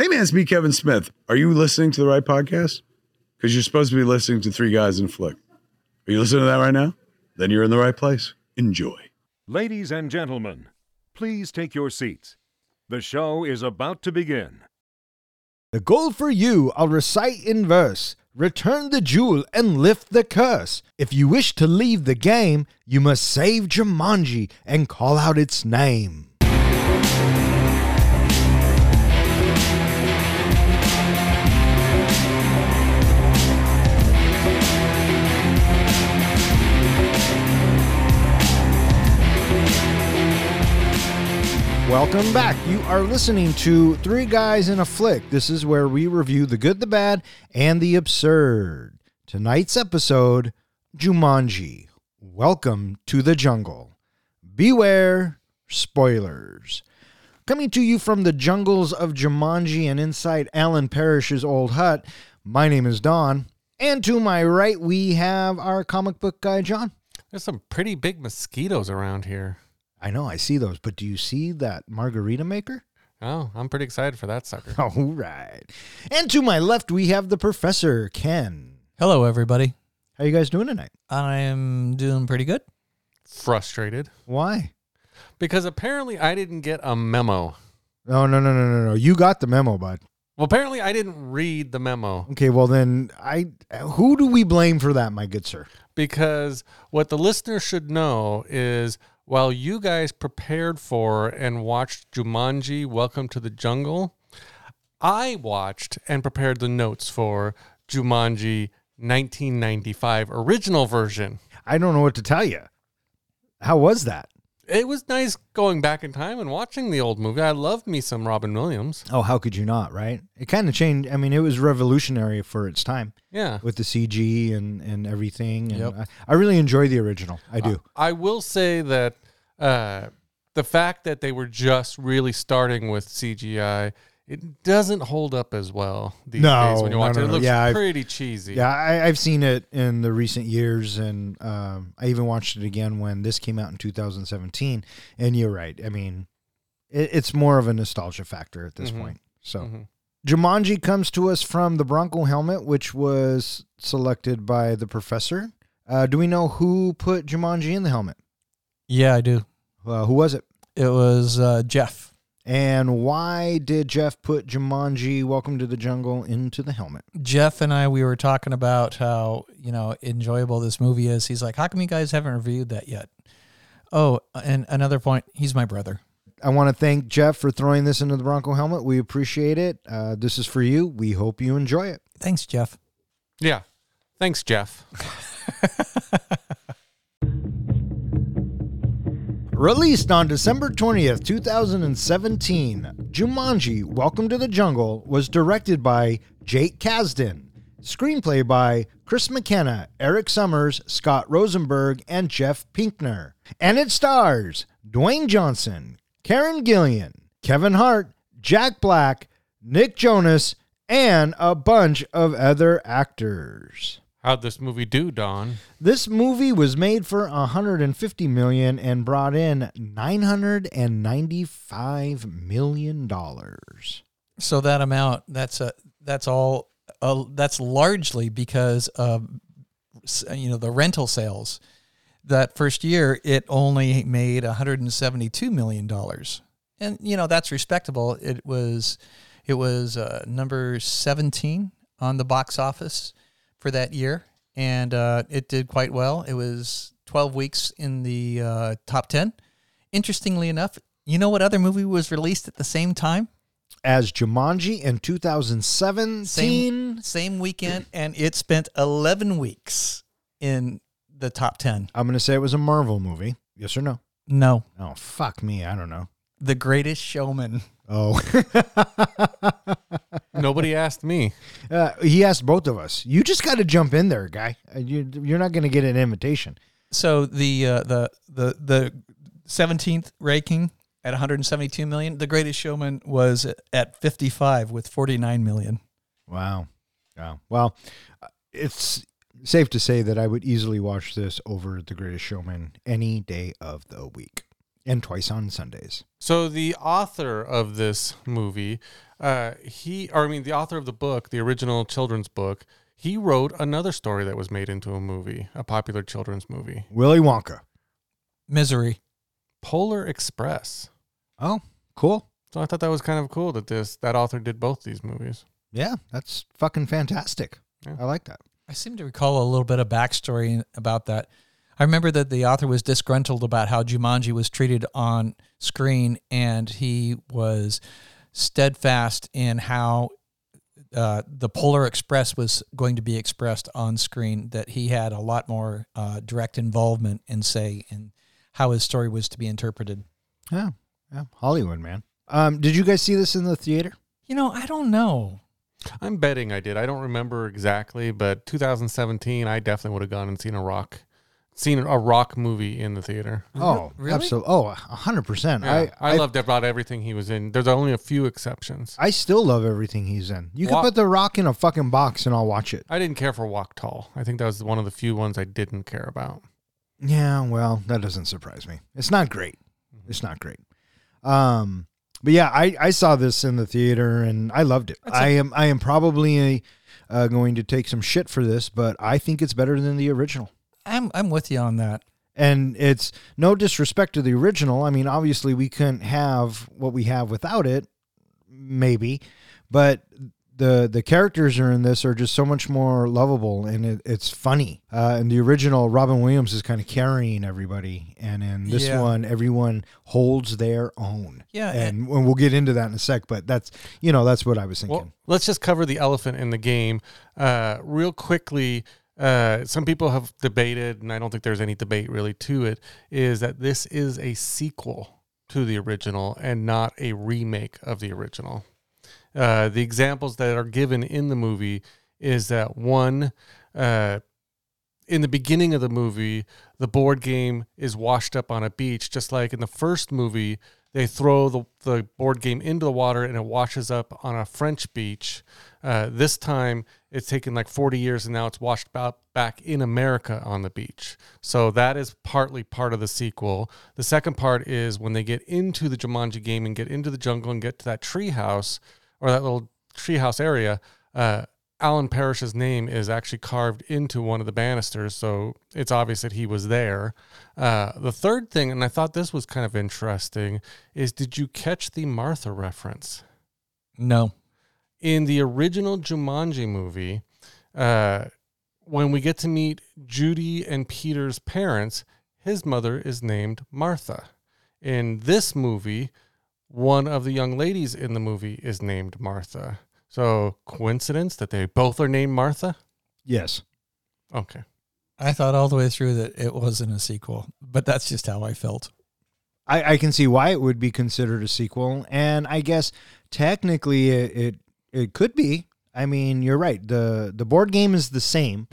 Hey man, it's me, Kevin Smith. Are you listening to the right podcast? Because you're supposed to be listening to Three Guys in a Flick. Are you listening to that right now? Then you're in the right place. Enjoy. Ladies and gentlemen, please take your seats. The show is about to begin. The goal for you I'll recite in verse. Return the jewel and lift the curse. If you wish to leave the game, you must save Jumanji and call out its name. Welcome back. You are listening to Three Guys in a Flick. This is where we review the good, the bad, and the absurd. Tonight's episode Jumanji. Welcome to the jungle. Beware spoilers. Coming to you from the jungles of Jumanji and inside Alan Parrish's old hut, my name is Don. And to my right, we have our comic book guy, John. There's some pretty big mosquitoes around here. I know, I see those, but do you see that margarita maker? Oh, I'm pretty excited for that sucker. All right. And to my left, we have the professor, Ken. Hello, everybody. How you guys doing tonight? I am doing pretty good. Frustrated Why? because apparently I didn't get a memo. No, no, no, no, no, no. You got the memo, bud. Well, apparently I didn't read the memo Okay, well then, I who do we blame for that, my good sir? because what the listener should know is while you guys prepared for and watched Jumanji Welcome to the Jungle, I watched and prepared the notes for Jumanji 1995 original version. I don't know what to tell you. How was that? It was nice going back in time and watching the old movie. I loved me some Robin Williams. Oh, how could you not, right? It kind of changed. I mean, it was revolutionary for its time Yeah. with the CG and, and everything. And Yep. I, I really enjoy the original. I do. I will say that uh, the fact that they were just really starting with CGI, it doesn't hold up as well these No, days when you no, watch no, it. It no. looks Yeah, I've- pretty cheesy. Yeah, I, I've seen it in the recent years, and um, I even watched it again when this came out in 2017. And you're right. I mean, it, it's more of a nostalgia factor at this Mhm. point. So, Mhm. Jumanji comes to us from the Bronco helmet, which was selected by the professor. Uh, do we know who put Jumanji in the helmet? Yeah, I do. Uh, who was it? It was uh, Jeff. And why did Jeff put Jumanji Welcome to the Jungle into the helmet? Jeff and I, we were talking about how you know enjoyable this movie is. He's like, "How come you guys haven't reviewed that yet?" Oh, and another point, he's my brother. I want to thank Jeff for throwing this into the Bronco helmet. We appreciate it. Uh, this is for you. We hope you enjoy it. Thanks, Jeff. Yeah. Thanks, Jeff. Released on December 20th, 2017, Jumanji Welcome to the Jungle was directed by Jake Kasdan. Screenplay by Chris McKenna, Eric Summers, Scott Rosenberg, and Jeff Pinkner. And it stars Dwayne Johnson, Karen Gillan, Kevin Hart, Jack Black, Nick Jonas, and a bunch of other actors. How'd this movie do, Don? This movie was made for 150 million and brought in 995 million dollars. So that amount, that's a that's all. Uh, that's largely because of you know the rental sales. That first year, it only made 172 million dollars, and you know that's respectable. It was it was uh, number 17 on the box office for that year, and uh, it did quite well. It was 12 weeks in the uh, top 10. Interestingly enough, you know what other movie was released at the same time? As Jumanji in 2017, Same same weekend, and it spent 11 weeks in the top 10. I'm going to say it was a Marvel movie. Yes or no? No, Oh, fuck me. I don't know. The Greatest Showman. Oh, Nobody asked me. uh, he asked both of us. You just got to jump in there, guy. Uh, You, you're not going to get an invitation. So the uh, the the the 17th ranking at 172 million. The Greatest Showman was at 55 with 49 million. Wow. Wow. Well, uh, it's safe to say that I would easily watch this over The Greatest Showman any day of the week. And twice on Sundays. So the author of this movie, uh, he, or I mean, the author of the book, the original children's book, he wrote another story that was made into a movie, a popular children's movie, Willy Wonka. Misery. Polar Express. Oh, cool. So I thought that was kind of cool that this that author did both these movies. Yeah, that's fucking fantastic. Yeah. I like that. I seem to recall a little bit of backstory about that. I remember that the author was disgruntled about how Jumanji was treated on screen, and he was steadfast in how uh, the Polar Express was going to be expressed on screen. That he had a lot more uh, direct involvement in say in how his story was to be interpreted. Yeah, yeah, Hollywood, man. Um, did you guys see this in the theater? You know, I don't know. I'm betting I did. I don't remember exactly, but 2017, I definitely would have gone and seen a rock, seen a rock movie in the theater. Oh, really? absolutely. Oh, a hundred percent. Yeah, I, I, I loved about everything he was in. There's only a few exceptions. I still love everything he's in. You can put The Rock in a fucking box and I'll watch it. I didn't care for Walk Tall. I think that was one of the few ones I didn't care about. Yeah, well, that doesn't surprise me. It's not great. It's not great. Um, but yeah, I, I saw this in the theater and I loved it. I am I am probably uh, going to take some shit for this, but I think it's better than the original. I'm I'm with you on that. And it's no disrespect to the original. I mean, obviously we couldn't have what we have without it, maybe, but the the characters are in this are just so much more lovable and it, it's funny. Uh, in the original, Robin Williams is kind of carrying everybody, and in this Yeah. one, everyone holds their own. Yeah, and, and we'll get into that in a sec. But that's you know that's what I was thinking. Well, let's just cover the elephant in the game uh, real quickly. Uh, some people have debated, and I don't think there's any debate really to it, is that this is a sequel to the original and not a remake of the original. Uh, the examples that are given in the movie is that one, uh, in the beginning of the movie, the board game is washed up on a beach, just like in the first movie, they throw the, the board game into the water and it washes up on a French beach. Uh, this time, it's taken like 40 years and now it's washed about back in America on the beach. So that is partly part of the sequel. The second part is when they get into the Jumanji game and get into the jungle and get to that tree house or that little treehouse area, uh, Alan Parrish's name is actually carved into one of the banisters, so it's obvious that he was there. Uh, the third thing, and I thought this was kind of interesting, is did you catch the Martha reference? No. In the original Jumanji movie, uh, when we get to meet Judy and Peter's parents, his mother is named Martha. In this movie, one of the young ladies in the movie is named Martha. So, coincidence that they both are named Martha? yes, Okay. I thought all the way through that it wasn't a sequel, but that's just how I felt. I, I can see why it would be considered a sequel, and I guess technically it, it it could be. I mean, you're right. the The board game is the same,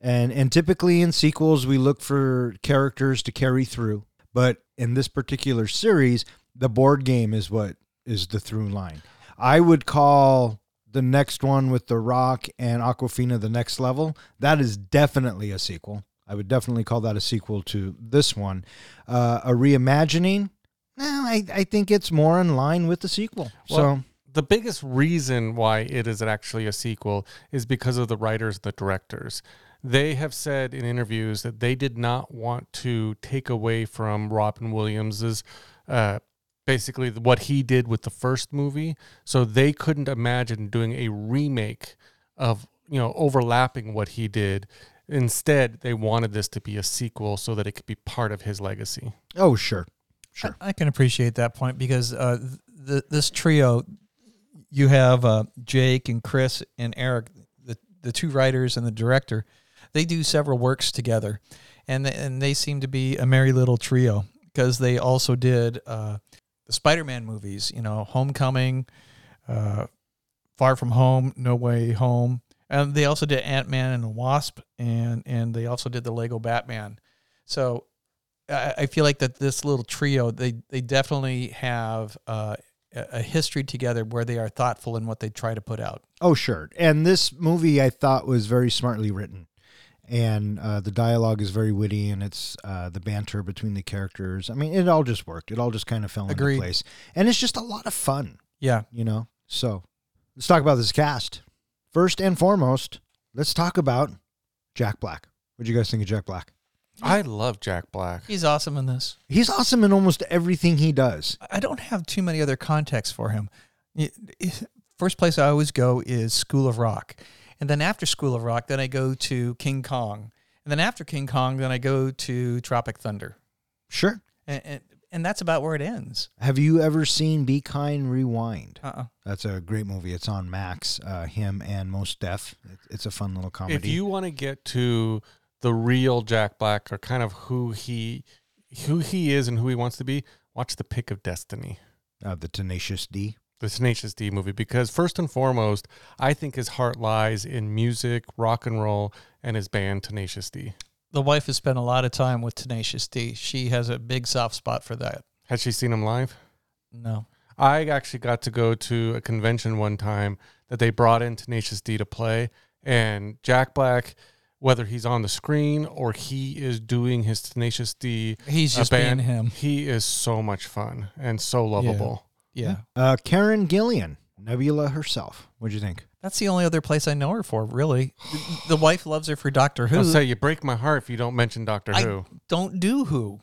and and typically in sequels we look for characters to carry through, but in this particular series, the board game is what is the through line. I would call the next one with The Rock and Awkwafina the next level. That is definitely a sequel. I would definitely call that a sequel to this one. Uh, a reimagining, no, I, I think it's more in line with the sequel. so Well, the biggest reason why it is actually a sequel is because of the writers the directors. They have said in interviews that they did not want to take away from Robin Williams's uh, basically what he did with the first movie. So they couldn't imagine doing a remake of you know overlapping what he did. Instead, they wanted this to be a sequel so that it could be part of his legacy. oh sure, sure. I, I can appreciate that point because uh, th- this trio, you have uh, Jake and Chris and Eric, the the two writers and the director. They do several works together, and they, and they seem to be a merry little trio because they also did uh, the Spider-Man movies. You know, Homecoming, uh, Far From Home, No Way Home, and they also did Ant Man and the Wasp, and and they also did the Lego Batman. So I, I feel like that this little trio, they they definitely have uh, a history together where they are thoughtful in what they try to put out. Oh, sure. And this movie I thought was very smartly written. and uh, the dialogue is very witty, and it's uh, the banter between the characters. I mean, it all just worked. It all just kind of fell Agreed. into place, and it's just a lot of fun, Yeah. you know. So let's talk about this cast. First and foremost, let's talk about Jack Black. What do you guys think of Jack Black? I love Jack Black. He's awesome in this. He's awesome in almost everything he does. I don't have too many other contexts for him. First place I always go is School of Rock. And then after School of Rock, then I go to King Kong. And then after King Kong, then I go to Tropic Thunder. Sure. And, and, and that's about where it ends. Have you ever seen Be Kind Rewind? Uh-uh. That's a great movie. It's on Max. Uh, him and Mos Def. It's a fun little comedy. If you want to get to the real Jack Black or kind of who he who he is and who he wants to be, watch The Pick of Destiny. uh, the Tenacious D. the Tenacious D movie because first and foremost, I think his heart lies in music, rock and roll, and his band Tenacious D. The wife has spent a lot of time with Tenacious D. She has a big soft spot for that. Has she seen him live? No. I actually got to go to a convention one time that they brought in Tenacious D to play, and Jack Black, whether he's on the screen or he is doing his Tenacious D He's uh, just band, being him. he is so much fun and so lovable. Yeah. Uh, Karen Gillan, Nebula herself. What'd you think? That's the only other place I know her for, really. The wife loves her for Doctor Who. I'll say you break my heart if you don't mention Doctor I Who. don't do Who.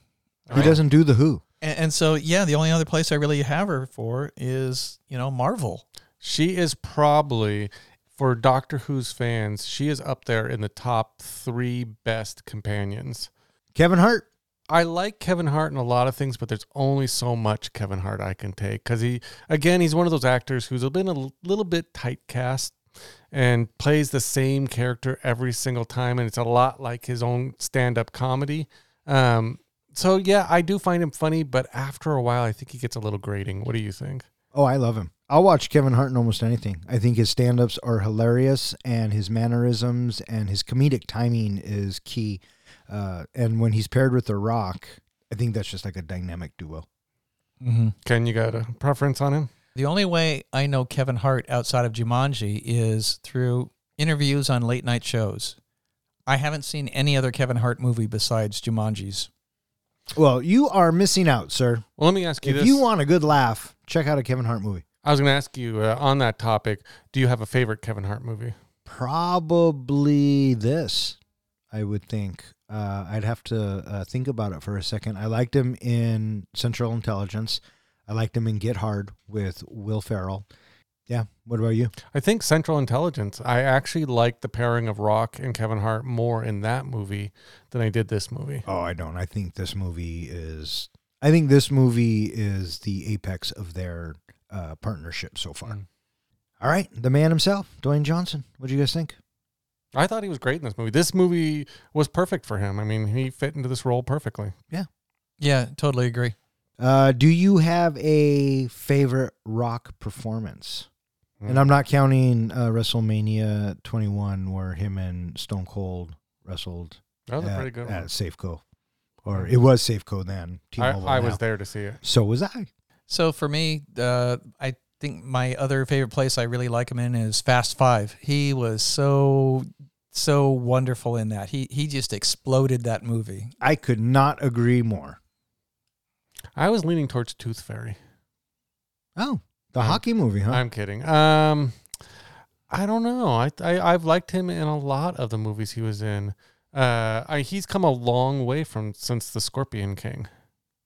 He doesn't do the Who. And, and so, yeah, the only other place I really have her for is, you know, Marvel. She is probably for Doctor Who's fans, she is up there in the top three best companions. Kevin Hart. I like Kevin Hart in a lot of things, but there's only so much Kevin Hart I can take because he, again, he's one of those actors who's been a little bit typecast and plays the same character every single time, and it's a lot like his own stand-up comedy. Um, so yeah, I do find him funny, but after a while, I think he gets a little grating. What do you think? Oh, I love him. I'll watch Kevin Hart in almost anything. I think his stand ups are hilarious and his mannerisms and his comedic timing is key. Uh, and when he's paired with The Rock, I think that's just like a dynamic duo. Mm-hmm. Ken, you got a preference on him? The only way I know Kevin Hart outside of Jumanji is through interviews on late night shows. I haven't seen any other Kevin Hart movie besides Jumanji's. Well, you are missing out, sir. Well, let me ask you If this. you want a good laugh, check out a Kevin Hart movie. I was going to ask you uh, on that topic. Do you have a favorite Kevin Hart movie? Probably this, I would think. Uh, I'd have to uh, think about it for a second. I liked him in Central Intelligence. I liked him in Get Hard with Will Ferrell. Yeah. What about you? I think Central Intelligence. I actually like the pairing of Rock and Kevin Hart more in that movie than I did this movie. Oh, I don't. I think this movie is. I think this movie is the apex of their uh, partnership so far. Mm. All right, the man himself, Dwayne Johnson. What do you guys think? I thought he was great in this movie. This movie was perfect for him. I mean, he fit into this role perfectly. Yeah, Yeah, totally agree. Uh, do you have a favorite rock performance? Mm. And I'm not counting uh, WrestleMania 21, where him and Stone Cold wrestled That was a at, pretty good at one. Safeco, or it was Safeco then. I, T-Mobile I now. was there to see it. So was I. So for me, uh, I think my other favorite place I really like him in is Fast Five. He was so so wonderful in that. He he just exploded that movie. I could not agree more. I was leaning towards Tooth Fairy. Oh, the I'm- hockey movie, huh? I'm kidding. Um, I don't know. I, I I've liked him in a lot of the movies he was in. Uh, I, he's come a long way from since the Scorpion King.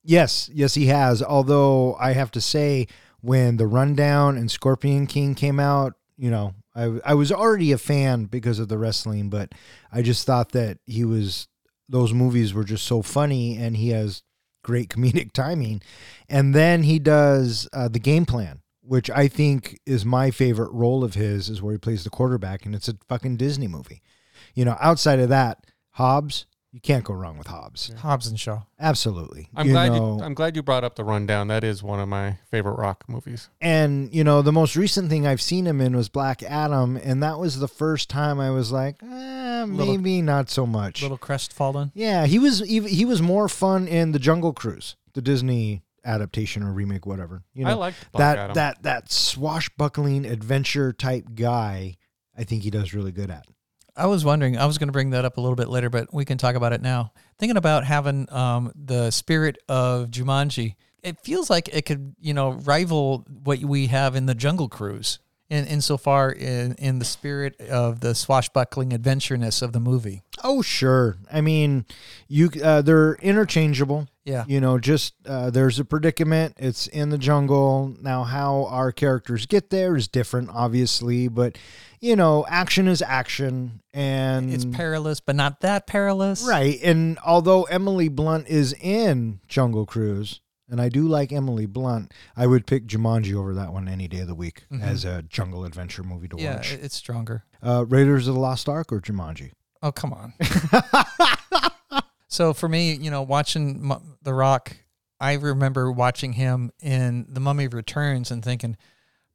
Yes, yes, he has. Although I have to say, when the Rundown and Scorpion King came out, you know, I I was already a fan because of the wrestling, but I just thought that he was those movies were just so funny, and he has great comedic timing. And then he does uh, the Game Plan, which I think is my favorite role of his, is where he plays the quarterback, and it's a fucking Disney movie. You know, outside of that, Hobbs, you can't go wrong with Hobbs. Hobbs and Shaw. Absolutely. I'm You glad know, you, I'm glad you brought up the rundown. That is one of my favorite rock movies. And you know, the most recent thing I've seen him in was Black Adam, and that was the first time I was like, eh, Little- maybe not so much. Little crestfallen. yeah, he was he, he was more fun in the Jungle Cruise, the Disney adaptation or remake, whatever. You know, I liked Black that Adam. that that swashbuckling adventure type guy. I think he does really good at. I was wondering, I was going to bring that up a little bit later, but we can talk about it now. Thinking about having um, the spirit of Jumanji, it feels like it could, you know, rival what we have in the Jungle Cruise. In, insofar in, in the spirit of the swashbuckling adventureness of the movie. Oh, sure. I mean, you uh, they're interchangeable. Yeah. You know, just uh, there's a predicament. It's in the jungle. Now, how our characters get there is different, obviously, but you know, action is action, and It's perilous, but not that perilous. right. And although Emily Blunt is in Jungle Cruise, and I do like Emily Blunt, I would pick Jumanji over that one any day of the week as a jungle adventure movie to Mm-hmm. Yeah, watch. it- it's stronger. Uh, Raiders of the Lost Ark or Jumanji? Oh, come on. so for me, you know, watching M- The Rock, I remember watching him in The Mummy Returns and thinking,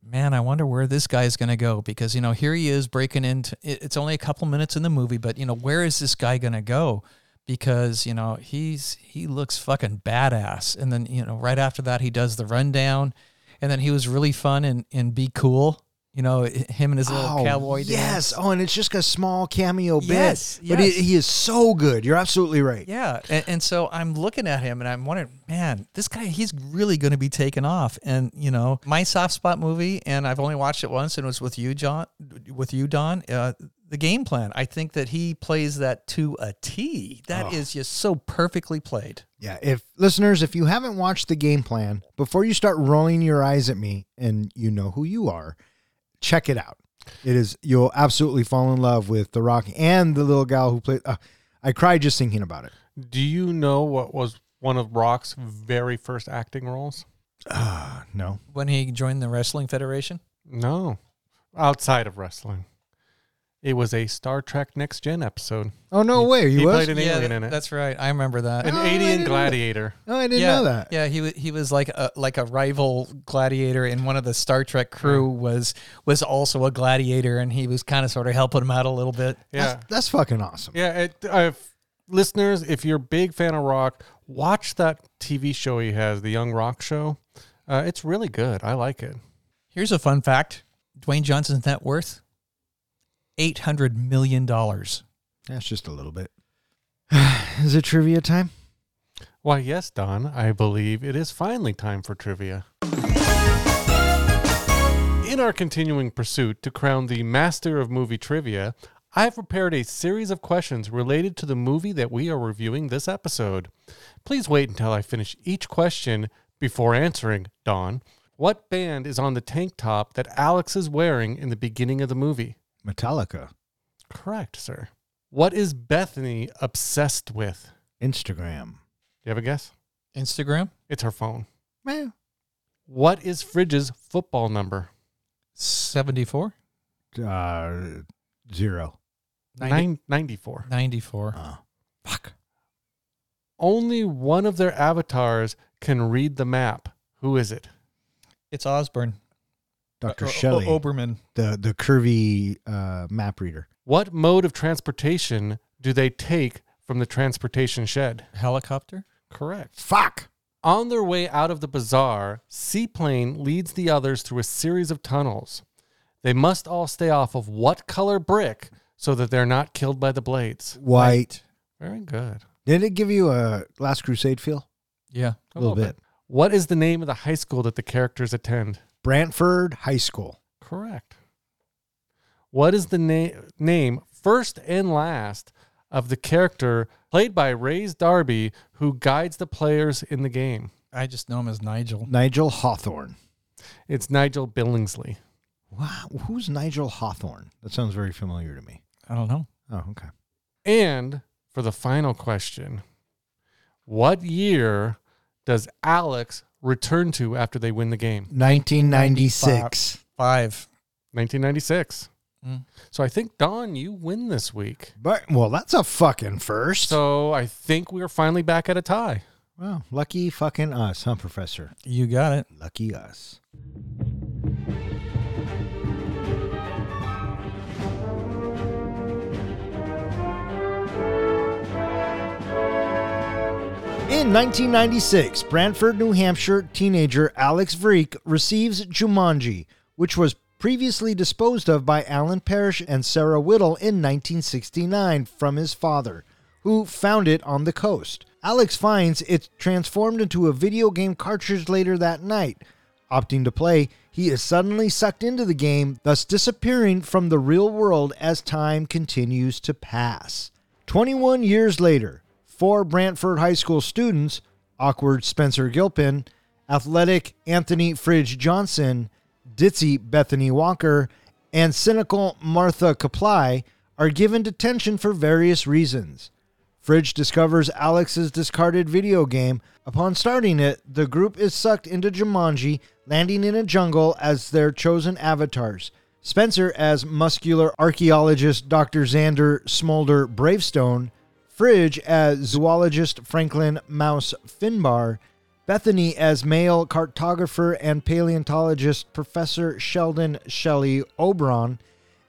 man, I wonder where this guy is going to go because, you know, here he is breaking into it's only a couple minutes in the movie, but, you know, where is this guy going to go? Because, you know, he's he looks fucking badass. And then, you know, right after that, he does the rundown. And then he was really fun and, and Be Cool. You know, him and his little cowboy yes. dance. Oh, and it's just a small cameo bit. Yes, But he, yes. he is so good. You're absolutely right. Yeah, and, and so I'm looking at him and I'm wondering, man, this guy, he's really going to be taken off. And you know, my soft spot movie, and I've only watched it once, and it was with you, John, with you, Don. Uh, the game plan. I think that he plays that to a T. That is just so perfectly played. Yeah. If listeners, if you haven't watched the game plan, before you start rolling your eyes at me and you know who you are, check it out. It is you'll absolutely fall in love with The Rock and the little gal who played. Uh, I cried just thinking about it. Do you know what was one of Rock's very first acting roles? Ah, no. When he joined the Wrestling Federation, No, outside of wrestling. It was a Star Trek Next Gen episode. Oh no He- way. He, he was. played an yeah, alien in it. that's right. I remember that. An Oh, alien know that. gladiator. oh, I didn't yeah, know that. Yeah, he was he was like a like a rival gladiator, and one of the Star Trek crew was was also a gladiator, and he was kind of sort of helping him out a little bit. Yeah, That's, that's fucking awesome. yeah. It, uh, if, listeners, if you're a big fan of Rock, watch that TV show he has, the Young Rock Show. Uh, it's really good. I like it. Here's a fun fact: Dwayne Johnson's net worth eight hundred million dollars. That's just a little bit. is it trivia time? Why, yes, Don. I believe it is finally time for trivia. In our continuing pursuit to crown the master of movie trivia, I've prepared a series of questions related to the movie that we are reviewing this episode. Please wait until I finish each question before answering, Don. What band is on the tank top that Alex is wearing in the beginning of the movie? Metallica, Correct, sir. What is Bethany obsessed with? Instagram. Do you have a guess? Instagram It's her phone. Man, What is Fridge's football number? seventy four. uh, zero. Nine, 94. 94. Uh, fuck. Only one of their avatars can read the map. Who is it? It's Osborne. Dr. O- O- Shelley, Oberman. the the curvy uh, map reader. What mode of transportation do they take from the transportation shed? Helicopter. Correct. Fuck. On their way out of the bazaar, Seaplane leads the others through a series of tunnels. They must all stay off of what color brick so that they're not killed by the blades? White. Very good. Did it give you a Last Crusade feel? Yeah. A A little bit. What is the name of the high school that the characters attend? Brantford High School. Correct. What is the na- name, first and last, of the character played by Rhys Darby who guides the players in the game? I just know him as Nigel. Nigel Hawthorne. It's Nigel Billingsley. Wow. Who's Nigel Hawthorne? That sounds very familiar to me. I don't know. Oh, okay. And for the final question, what year does Alex return to after they win the game? 1996. Five. 1996. Mm. So I think, Don, you win this week. But well, that's a fucking first. So I think we're finally back at a tie. well, lucky fucking us, huh, Professor? You got it. Lucky us. In 1996, Brantford, New Hampshire teenager Alex Vreeke receives Jumanji, which was previously disposed of by Alan Parrish and Sarah Whittle in 1969 from his father, who found it on the coast. Alex finds it's transformed into a video game cartridge later that night. Opting to play, he is suddenly sucked into the game, thus disappearing from the real world as time continues to pass. 21 years later, four Brantford High School students, awkward Spencer Gilpin, athletic Anthony Fridge Johnson, ditzy Bethany Walker, and cynical Martha Kaply, are given detention for various reasons. Fridge discovers Alex's discarded video game. Upon starting it, the group is sucked into Jumanji, landing in a jungle as their chosen avatars. Spencer as muscular archaeologist Dr. Xander Smolder Bravestone, Fridge as zoologist Franklin Mouse Finbar, Bethany as male cartographer and paleontologist Professor Sheldon Shelley Oberon,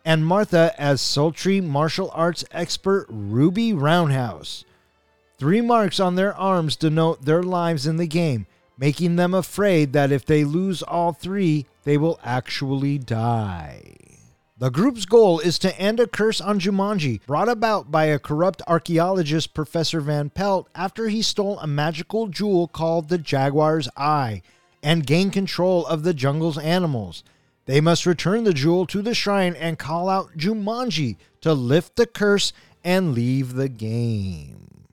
and Martha as sultry martial arts expert Ruby Roundhouse. Three marks on their arms denote their lives in the game, making them afraid that if they lose all three, they will actually die. The group's goal is to end a curse on Jumanji brought about by a corrupt archaeologist, Professor Van Pelt, after he stole a magical jewel called the Jaguar's Eye and gain control of the jungle's animals. They must return the jewel to the shrine and call out Jumanji to lift the curse and leave the game.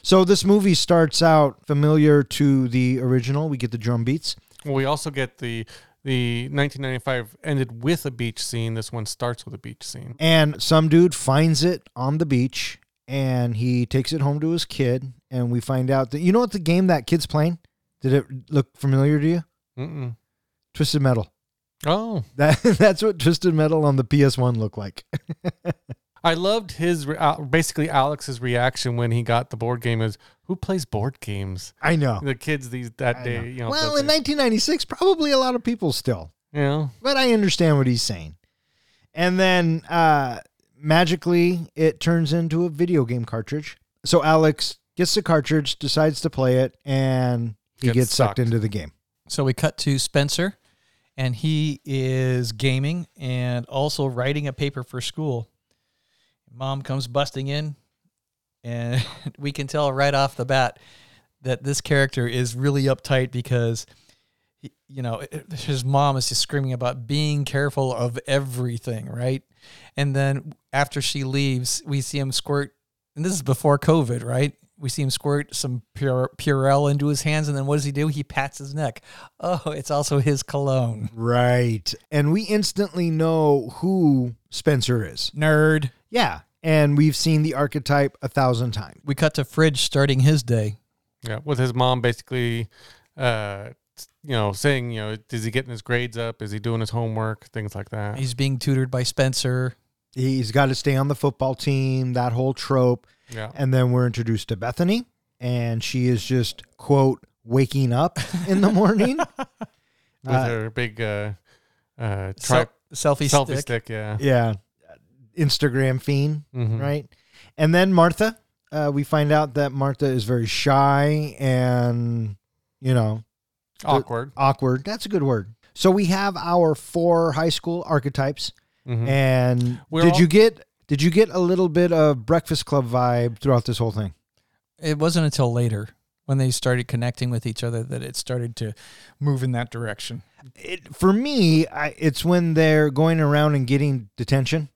So this movie starts out familiar to the original. We get the drum beats. Well, we also get the the 1995 ended with a beach scene. This one starts with a beach scene. And some dude finds it on the beach and he takes it home to his kid. And we find out that, you know what the game that kid's playing? Did it look familiar to you? Mm-mm. Twisted Metal. Oh, That That's what Twisted Metal on the PS1 looked like. I loved his re- uh, basically Alex's reaction when he got the board game. Is who plays board games? I know. The kids these that I day, know. you know. well, in 1996, probably a lot of people still. Yeah, but I understand what he's saying. And then uh, magically, it turns into a video game cartridge. So Alex gets the cartridge, decides to play it, and he Gets gets, sucked sucked. into the game. So we cut to Spencer, and he is gaming and also writing a paper for school. Mom comes busting in, and we can tell right off the bat that this character is really uptight because, you know, his mom is just screaming about being careful of everything, right? And then after she leaves, we see him squirt, and this is before COVID, right? We see him squirt some Pure, Purell into his hands, and then what does he do? He pats his neck. Oh, it's also his cologne. Right. And we instantly know who Spencer is. Nerd. Yeah. And we've seen the archetype a thousand times. We cut to Fridge starting his day. yeah, with his mom basically, uh, you know, saying, you know, is he getting his grades up? Is he doing his homework? Things like that. He's being tutored by Spencer. He's got to stay on the football team, that whole trope. yeah, And then we're introduced to Bethany, and she is just, quote, waking up in the morning. with Uh, her big uh, uh, Sel- tri- selfie, selfie stick. stick. Yeah, yeah, Instagram fiend, Mhm. right? And then Martha, uh, we find out that Martha is very shy and, you know, awkward. awkward. That's a good word. So we have our four high school archetypes, Mhm. and We're did all- you get did you get a little bit of Breakfast Club vibe throughout this whole thing? It wasn't until later when they started connecting with each other that it started to move in that direction. it, for me, I, it's when they're going around and getting detention.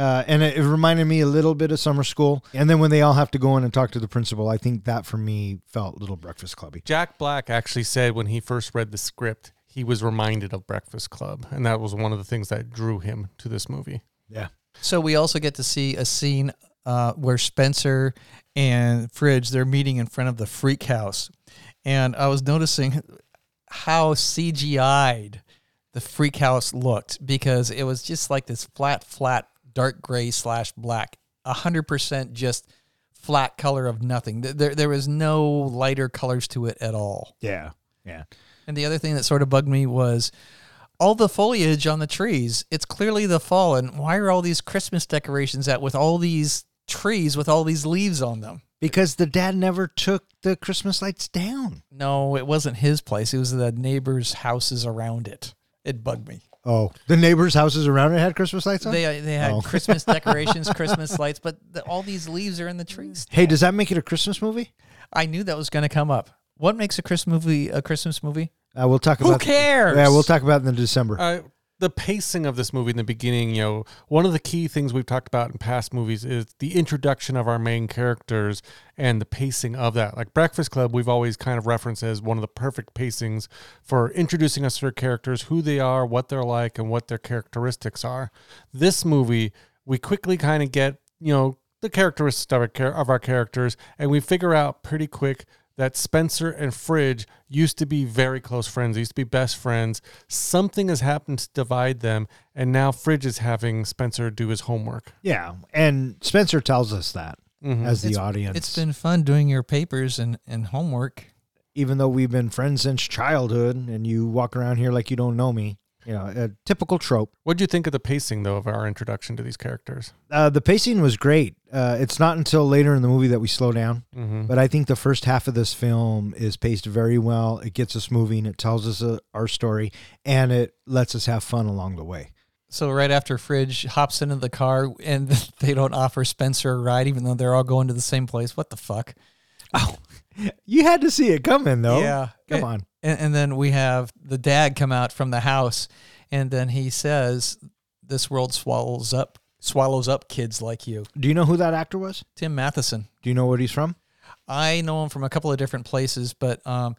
Uh, and it, it reminded me a little bit of summer school. And then when they all have to go in and talk to the principal, I think that for me felt a little Breakfast Clubby. Jack Black actually said when he first read the script, he was reminded of Breakfast Club, and that was one of the things that drew him to this movie. Yeah. So we also get to see a scene uh, where Spencer and Fridge they're meeting in front of the Freak House, and I was noticing how CGI'd the Freak House looked because it was just like this flat, flat, dark gray slash black, a hundred percent just flat color of nothing. There, there was no lighter colors to it at all. Yeah. Yeah. And the other thing that sort of bugged me was all the foliage on the trees. It's clearly the fall, and why are all these Christmas decorations out with all these trees with all these leaves on them? Because the dad never took the Christmas lights down. No, it wasn't his place. It was the neighbors' houses around it. It bugged me. Oh, the neighbors' houses around it had Christmas lights on. They they had Oh. Christmas decorations, Christmas lights, but the, all these leaves are in the trees. hey, does that make it a Christmas movie? I knew that was going to come up. What makes a Christmas movie a Christmas movie? Uh, we'll talk Who about. cares? Yeah, we'll talk about it in December. Uh, the pacing of this movie in the beginning, you know, one of the key things we've talked about in past movies is the introduction of our main characters and the pacing of that. Like Breakfast Club, we've always kind of referenced as one of the perfect pacings for introducing us to our characters, who they are, what they're like, and what their characteristics are. This movie, we quickly kind of get, you know, the characteristics of our, of our characters, and we figure out pretty quick that Spencer and Fridge used to be very close friends. They used to be best friends. Something has happened to divide them, and now Fridge is having Spencer do his homework. yeah, and Spencer tells us that Mhm. as the It's- audience. It's been fun doing your papers and, and homework. even though we've been friends since childhood, and you walk around here like you don't know me. You know, a typical trope. What do you think of the pacing, though, of our introduction to these characters? Uh, the pacing was great. Uh, it's not until later in the movie that we slow down, Mm-hmm. but I think the first half of this film is paced very well. It gets us moving. It tells us uh, our story, and it lets us have fun along the way. So right after Fridge hops into the car and they don't offer Spencer a ride, even though they're all going to the same place. What the fuck? Oh, you had to see it coming, though. Yeah. come And- on. And, and then we have the dad come out from the house, and then he says, "This world swallows up swallows up kids like you." Do you know who that actor was? Tim Matheson. Do you know where he's from? I know him from a couple of different places, but um,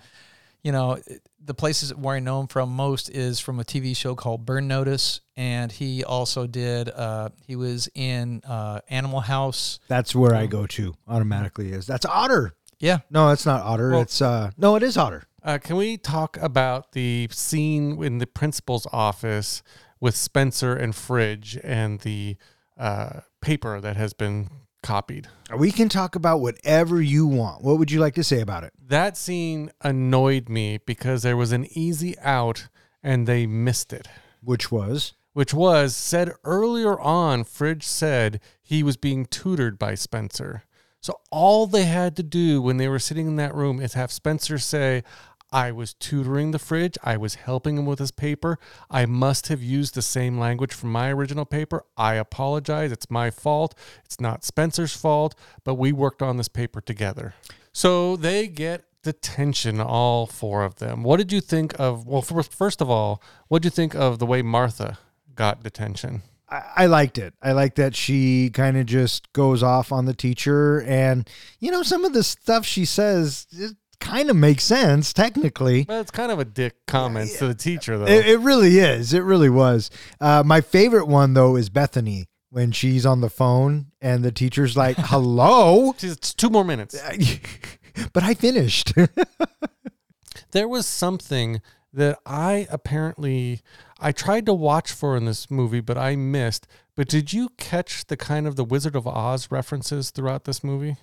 you know, the places where I know him from most is from a TV show called Burn Notice, and he also did. Uh, he was in uh, Animal House. That's where I go to automatically. Is that's Otter? Yeah, No, it's not Otter. Well- it's uh, no, it is Otter. Uh, can we talk about the scene in the principal's office with Spencer and Fridge and the uh, paper that has been copied? We can talk about whatever you want. What would you like to say about it? That scene annoyed me because there was an easy out and they missed it. Which was which was said earlier on. Fridge said he was being tutored by Spencer. So all they had to do when they were sitting in that room is have Spencer say, I was tutoring the fridge. I was helping him with his paper. I must have used the same language from my original paper. I apologize. It's my fault. It's not Spencer's fault, but we worked on this paper together. So they get detention, all four of them. What did you think of? Well, first, of all, what did you think of the way Martha got detention? I, I liked it. I like that she kind of just goes off on the teacher, and you know some of the stuff she says it kind of makes sense technically. Well, it's kind of a dick comment to the teacher, though. It, it really is. It really was. Uh, my favorite one though is Bethany when she's on the phone and the teacher's like, "Hello," She's- it's two more minutes. but I finished. There was something that I apparently I tried to watch for in this movie, but I missed. But did you catch the kind of the Wizard of Oz references throughout this movie?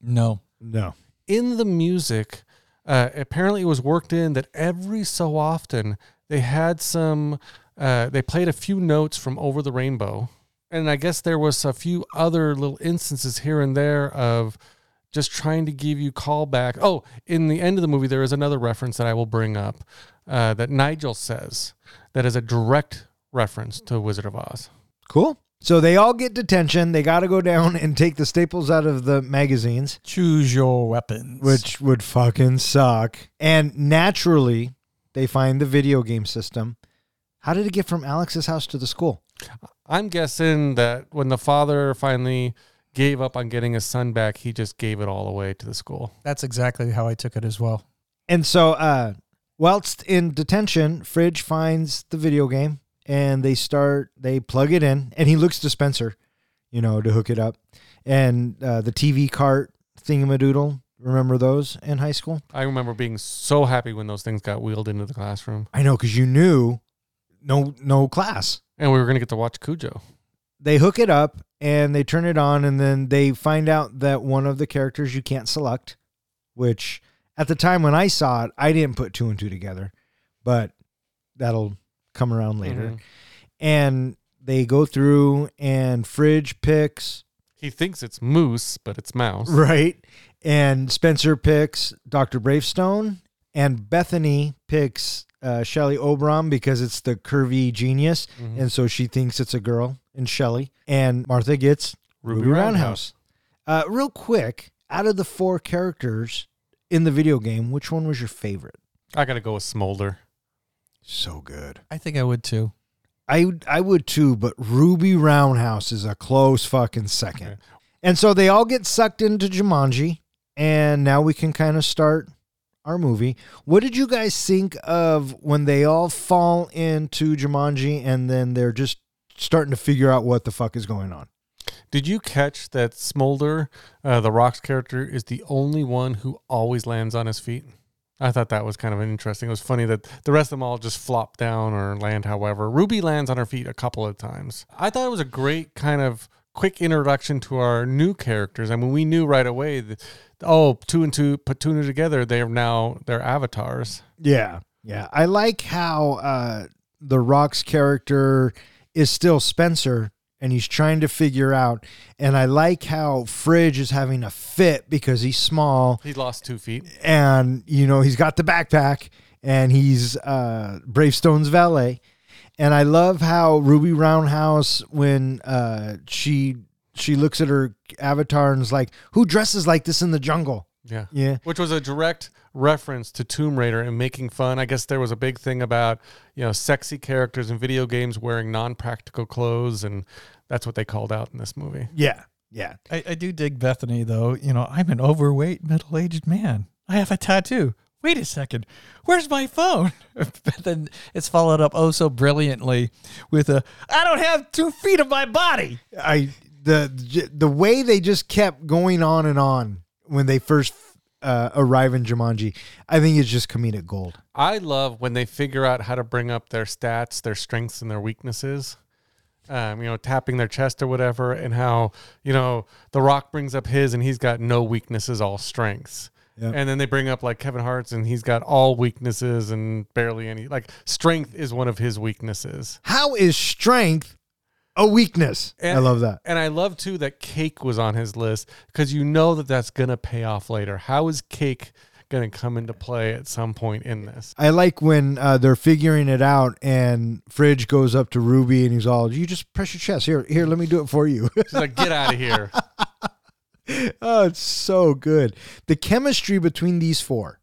no, no. In the music, uh, apparently it was worked in that every so often they had some, uh, they played a few notes from Over the Rainbow. And I guess there was a few other little instances here and there of just trying to give you callback. Oh, in the end of the movie, there is another reference that I will bring up uh, that Nigel says that is a direct reference to Wizard of Oz. Cool. So they all get detention. They got to go down and take the staples out of the magazines. choose your weapons. which would fucking suck. And naturally, they find the video game system. How did it get from Alex's house to the school? I'm guessing that when the father finally gave up on getting his son back, he just gave it all away to the school. that's exactly how I took it as well. And so, uh, whilst in detention, Fridge finds the video game and they start, they plug it in, and he looks to Spencer, you know, to hook it up. And uh, the TV cart thingamadoodle, remember those in high school? I remember being so happy when those things got wheeled into the classroom, I know, because you knew no, no class. and we were going to get to watch Cujo. they hook it up and they turn it on and then they find out that one of the characters you can't select which at the time when i saw it i didn't put two and two together but that'll come around later Mhm. and they go through and fridge picks He thinks it's moose, but it's mouse. right and spencer picks dr bravestone and Bethany picks uh, Shelly Obram because it's the curvy genius, Mhm. and so she thinks it's a girl in Shelly. And Martha gets Ruby, Ruby Roundhouse. Uh, real quick, out of the four characters in the video game, which one was your favorite? I got to go with Smolder. So good. I think I would too. I I would too, but Ruby Roundhouse is a close fucking second. Okay. And so they all get sucked into Jumanji, and now we can kind of start our movie. What did you guys think of when they all fall into Jumanji and then they're just starting to figure out what the fuck is going on? Did you catch that Smolder, uh, the Rock's character, is the only one who always lands on his feet? I thought that was kind of interesting. It was funny that the rest of them all just flop down or land however. Ruby lands on her feet a couple of times. I thought it was a great kind of quick introduction to our new characters. I mean, we knew right away that, oh, two and two, put two together, they're now, they're avatars. Yeah. Yeah. I like how uh, the Rock's character is still Spencer and he's trying to figure out. And I like how Fridge is having a fit because he's small He lost two feet. and, you know, he's got the backpack and he's uh, Bravestone's valet. And I love how Ruby Roundhouse, when uh, she she looks at her avatar and is like, "Who dresses like this in the jungle?" Yeah. Yeah, which was a direct reference to Tomb Raider and making fun. I guess there was a big thing about you know sexy characters in video games wearing non-practical clothes, and that's what they called out in this movie. yeah, yeah. I, I do dig Bethany though. You know, I'm an overweight middle aged man. I have a tattoo. Wait a second. Where's my phone? but then it's followed up oh so brilliantly with a I don't have two feet of my body. I the the way they just kept going on and on when they first uh, arrive in Jumanji, I think it's just comedic gold. I love when they figure out how to bring up their stats, their strengths, and their weaknesses. Um, you know, tapping their chest or whatever, and how you know The Rock brings up his, and he's got no weaknesses, all strengths. Yep. And then they bring up like Kevin Hart's, and he's got all weaknesses and barely any. Like strength is one of his weaknesses. How is strength a weakness? And- I love that. And I love too that cake was on his list because you know that that's gonna pay off later. How is cake gonna come into play at some point in this? I like when uh, they're figuring it out, and Fridge goes up to Ruby and he's all, "You just press your chest here. Here, let me do it for you." She's like, "Get out of here!" oh, it's so good. The chemistry between these four,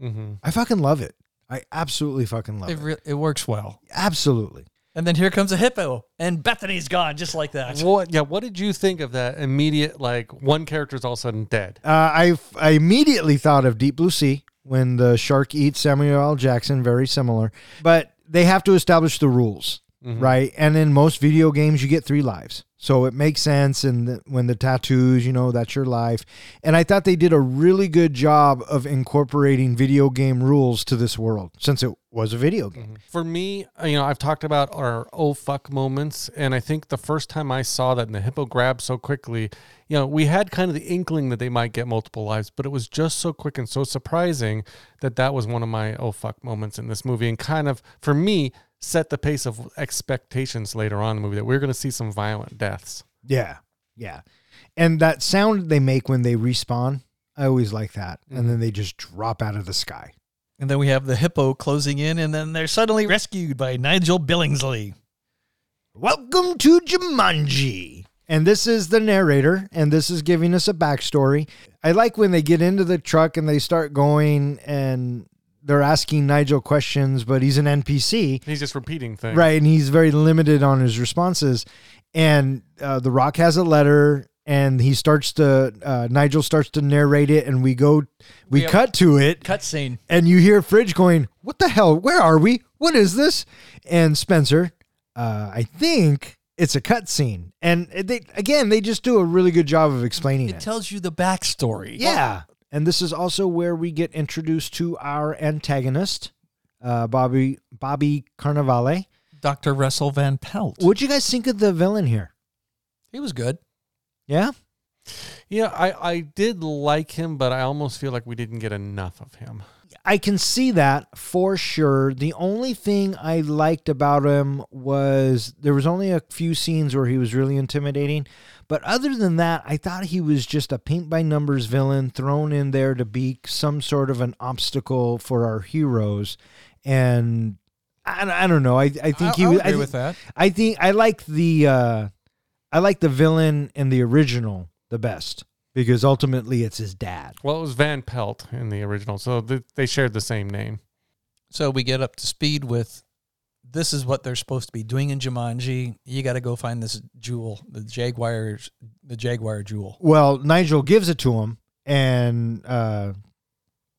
mm-hmm. I fucking love it. I absolutely fucking love It, it. re- it works well. Absolutely. And then here comes a hippo, and Bethany's gone just like that. What? Yeah. What did you think of that immediate? Like one character's all of a sudden dead. Uh, I I immediately thought of Deep Blue Sea when the shark eats Samuel L. Jackson. Very similar, but they have to establish the rules, Mhm. right? And in most video games, you get three lives, so it makes sense. And the, when the tattoos, you know, that's your life. And I thought they did a really good job of incorporating video game rules to this world, since it was a video game. For me, uh, you know, I've talked about our oh fuck moments, and I think the first time I saw that and the hippo grabbed so quickly, you know, we had kind of the inkling that they might get multiple lives, but it was just so quick and so surprising that that was one of my oh fuck moments in this movie, and kind of for me set the pace of expectations later on in the movie that we are going to see some violent deaths. Yeah, yeah. And that sound they make when they respawn, I always like that. And then mm-hmm. they just drop out of the sky. And then we have the hippo closing in, and then they're suddenly rescued by Nigel Billingsley. Welcome to Jumanji. And this is the narrator, and this is giving us a backstory. I like when they get into the truck and they start going and they're asking Nigel questions, but he's an NPC, He's just repeating things. right? And he's very limited on his responses. And uh, The Rock has a letter, and he starts to, uh, Nigel starts to narrate it, and we go, we Yep. cut to it, cut scene, and you hear Fridge going, "What the hell? Where are we? What is this?" And Spencer, uh, I think it's a cut scene, and they again they just do a really good job of explaining It it. tells you the backstory. yeah, and this is also where we get introduced to our antagonist, uh, Bobby Bobby Cannavale. Dr. Russell Van Pelt. What'd you guys think of the villain here? He was good. Yeah, Yeah, I, I did like him, but I almost feel like we didn't get enough of him. I can see that for sure. The only thing I liked about him was there was only a few scenes where he was really intimidating. But other than that, I thought he was just a paint by numbers villain thrown in there to be some sort of an obstacle for our heroes. And I, I don't know. I, I think I'll, he I'll was. agree I, thi- with that. I think I like the uh, I like the villain in the original the best because ultimately it's his dad. Well, it was Van Pelt in the original, so th- they shared the same name. So we get up to speed with this is what they're supposed to be doing in Jumanji. You got to go find this jewel, the Jaguars, the Jaguar jewel. Well, Nigel gives it to him, and uh,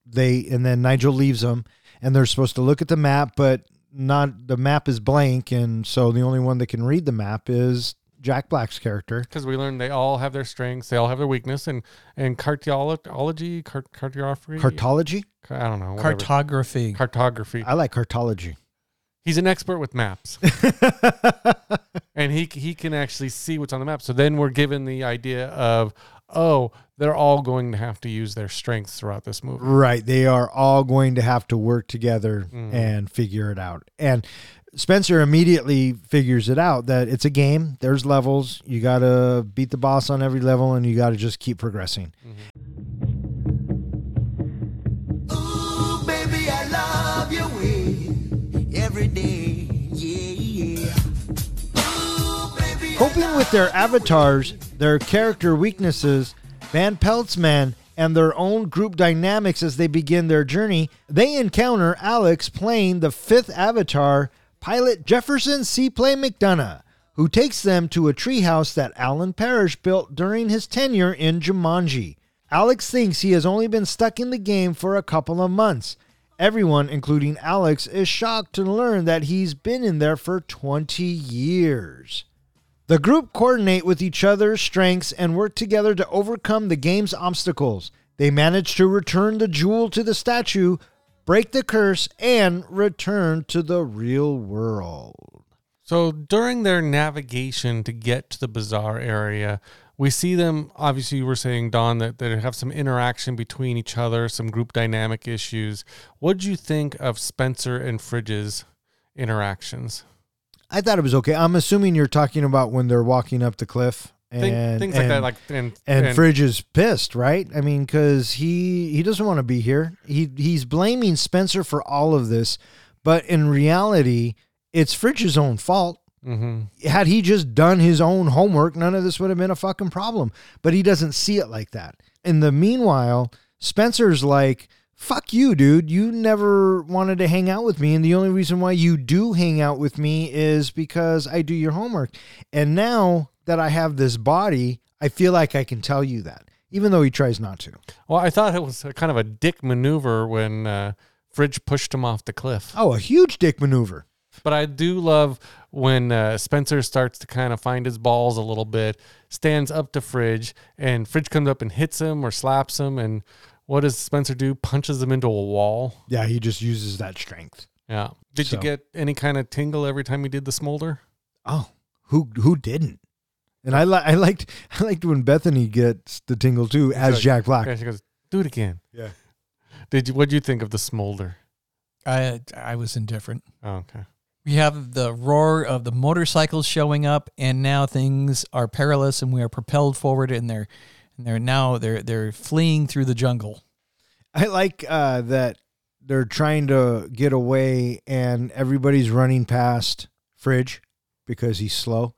they and then Nigel leaves them, and they're supposed to look at the map, but not the map is blank, and so the only one that can read the map is Jack Black's character. Because we learned they all have their strengths, they all have their weakness, and and cartology, cart- cartography, Cartology. I don't know, whatever. Cartography. cartography. I like cartology. He's an expert with maps, and he he can actually see what's on the map. So then we're given the idea of, oh, they're all going to have to use their strengths throughout this movie. Right. They are all going to have to work together Mhm. and figure it out. And Spencer immediately figures it out that it's a game. There's levels. You got to beat the boss on every level and you got to just keep progressing. Ooh, Coping with their avatars, their character weaknesses, Van Pelt's men, and their own group dynamics as they begin their journey, they encounter Alex playing the fifth avatar, pilot Jefferson Seaplane McDonough, who takes them to a treehouse that Alan Parrish built during his tenure in Jumanji. Alex thinks he has only been stuck in the game for a couple of months. Everyone, including Alex, is shocked to learn that he's been in there for 20 years. The group coordinate with each other's strengths and work together to overcome the game's obstacles. They manage to return the jewel to the statue, break the curse, and return to the real world. So during their navigation to get to the bazaar area, we see them. Obviously, you were saying Don that they have some interaction between each other, some group dynamic issues. What do you think of Spencer and Fridge's interactions? I thought it was okay. I'm assuming you're talking about when they're walking up the cliff and things like that, and- like and and, Fridge is pissed, right? I mean, because he he doesn't want to be here. He he's blaming Spencer for all of this, but in reality, it's Fridge's own fault. hmm Had he just done his own homework, none of this would have been a fucking problem. But he doesn't see it like that. In the meanwhile, Spencer's like, "Fuck you, dude. You never wanted to hang out with me, and the only reason why you do hang out with me is because I do your homework. And now that I have this body, I feel like I can tell you that, even though he tries not to. Well, I thought it was a kind of a dick maneuver when uh, Fridge pushed him off the cliff. Oh, a huge dick maneuver. But I do love when uh, Spencer starts to kind of find his balls a little bit, stands up to Fridge, and Fridge comes up and hits him or slaps him. And what does Spencer do? Punches him into a wall. Yeah, he just uses that strength. Yeah. Did you get any kind of tingle every time he did the smolder? Oh, who who didn't? And I li- I liked I liked when Bethany gets the tingle too as like- Jack Black. Yeah, she goes, do it again. Yeah. Did you? What do you think of the smolder? I I was indifferent. Oh, okay. We have the roar of the motorcycles showing up, and now things are perilous, and we are propelled forward, and they're and they're now they're they're fleeing through the jungle. I like uh, that they're trying to get away and everybody's running past Fridge because he's slow.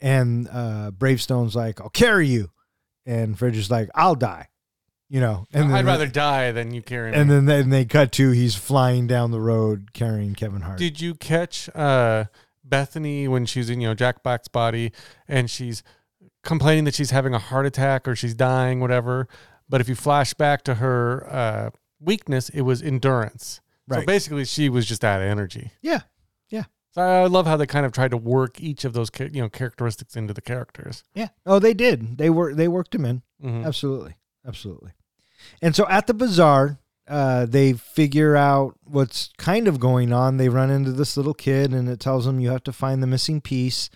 And uh, Bravestone's like, I'll carry you. And Fridge is like, I'll die. You know, and I'd then, rather die than you carry me. and then then they cut to he's flying down the road carrying Kevin Hart. Did you catch uh, Bethany when she's in you know Jack Black's body and she's complaining that she's having a heart attack or she's dying, whatever? But if you flash back to her uh, weakness, it was endurance. Right. So basically, she was just out of energy. yeah. Yeah. So I love how they kind of tried to work each of those you know characteristics into the characters. Yeah. Oh, they did. They were they worked them in. Mhm. Absolutely. Absolutely. And so at the bazaar, uh, they figure out what's kind of going on. They run into this little kid and it tells them you have to find the missing piece.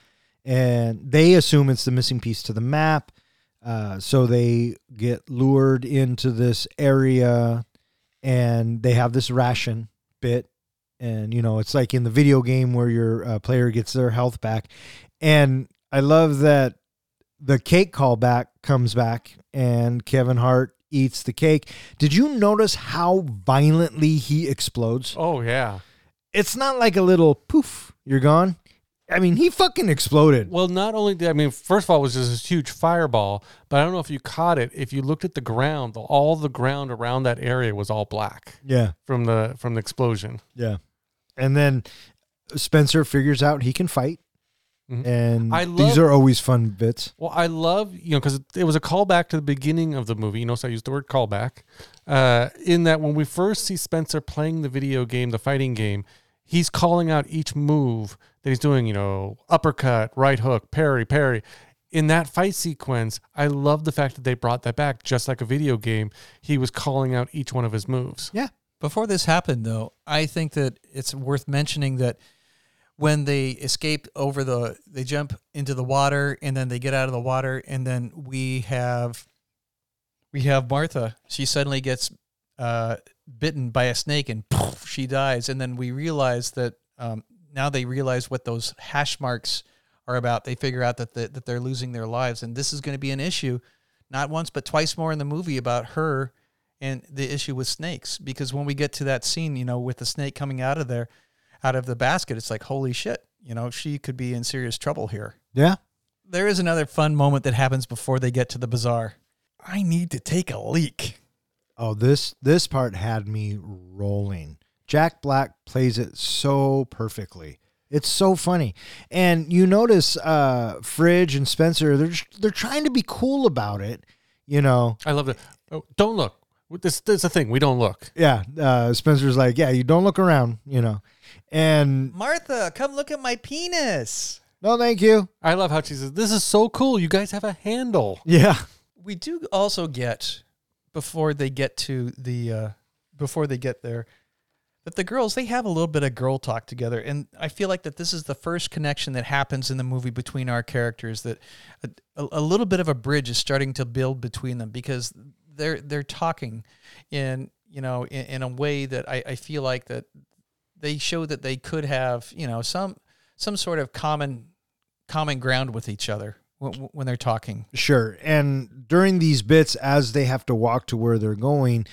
And they assume it's the missing piece to the map. Uh, so they get lured into this area and they have this ration bit, and you know it's like in the video game where your uh, player gets their health back, and I love that the cake callback comes back, and Kevin Hart eats the cake. Did you notice how violently he explodes? Oh yeah. It's not like a little poof, you're gone. I mean, he fucking exploded. Well, not only did I mean, first of all, it was just this huge fireball, but I don't know if you caught it. If you looked at the ground, all the ground around that area was all black Yeah. from the from the explosion. Yeah. And then Spencer figures out he can fight. Mhm. And I love, these are always fun bits. Well, I love you know because it was a callback to the beginning of the movie. You notice I used the word callback. Uh, in that when we first see Spencer playing the video game, the fighting game, he's calling out each move that he's doing. You know, uppercut, right hook, parry, parry. In that fight sequence, I love the fact that they brought that back, just like a video game. He was calling out each one of his moves. Yeah. Before this happened, though, I think that it's worth mentioning that when they escape over the, they jump into the water and then they get out of the water, and then we have, we have Martha. She suddenly gets uh, bitten by a snake and poof, she dies. And then we realize that um, now they realize what those hash marks are about. They figure out that the, that they're losing their lives, and this is going to be an issue, not once but twice more in the movie about her and the issue with snakes. Because when we get to that scene, you know, with the snake coming out of there, out of the basket, it's like holy shit, you know, she could be in serious trouble here. Yeah. There is another fun moment that happens before they get to the bazaar. I need to take a leak. Oh, this this part had me rolling. Jack Black plays it so perfectly. It's so funny. And you notice uh Fridge and Spencer, they're they're trying to be cool about it, you know. I love it. Oh, don't look. This, this is the thing. We don't look. Yeah, uh Spencer's like, "Yeah, you don't look around," you know. And Martha, come look at my penis. no, thank you. I love how she says, "This is so cool. You guys have a handle." Yeah. we do also get before they get to the uh, before they get there that the girls they have a little bit of girl talk together and i feel like that this is the first connection that happens in the movie between our characters that a, a, little bit of a bridge is starting to build between them because they're they're talking in you know in, in a way that I, I feel like that they show that they could have you know some some sort of common common ground with each other when they're talking Sure. And during these bits, as they have to walk to where they're going,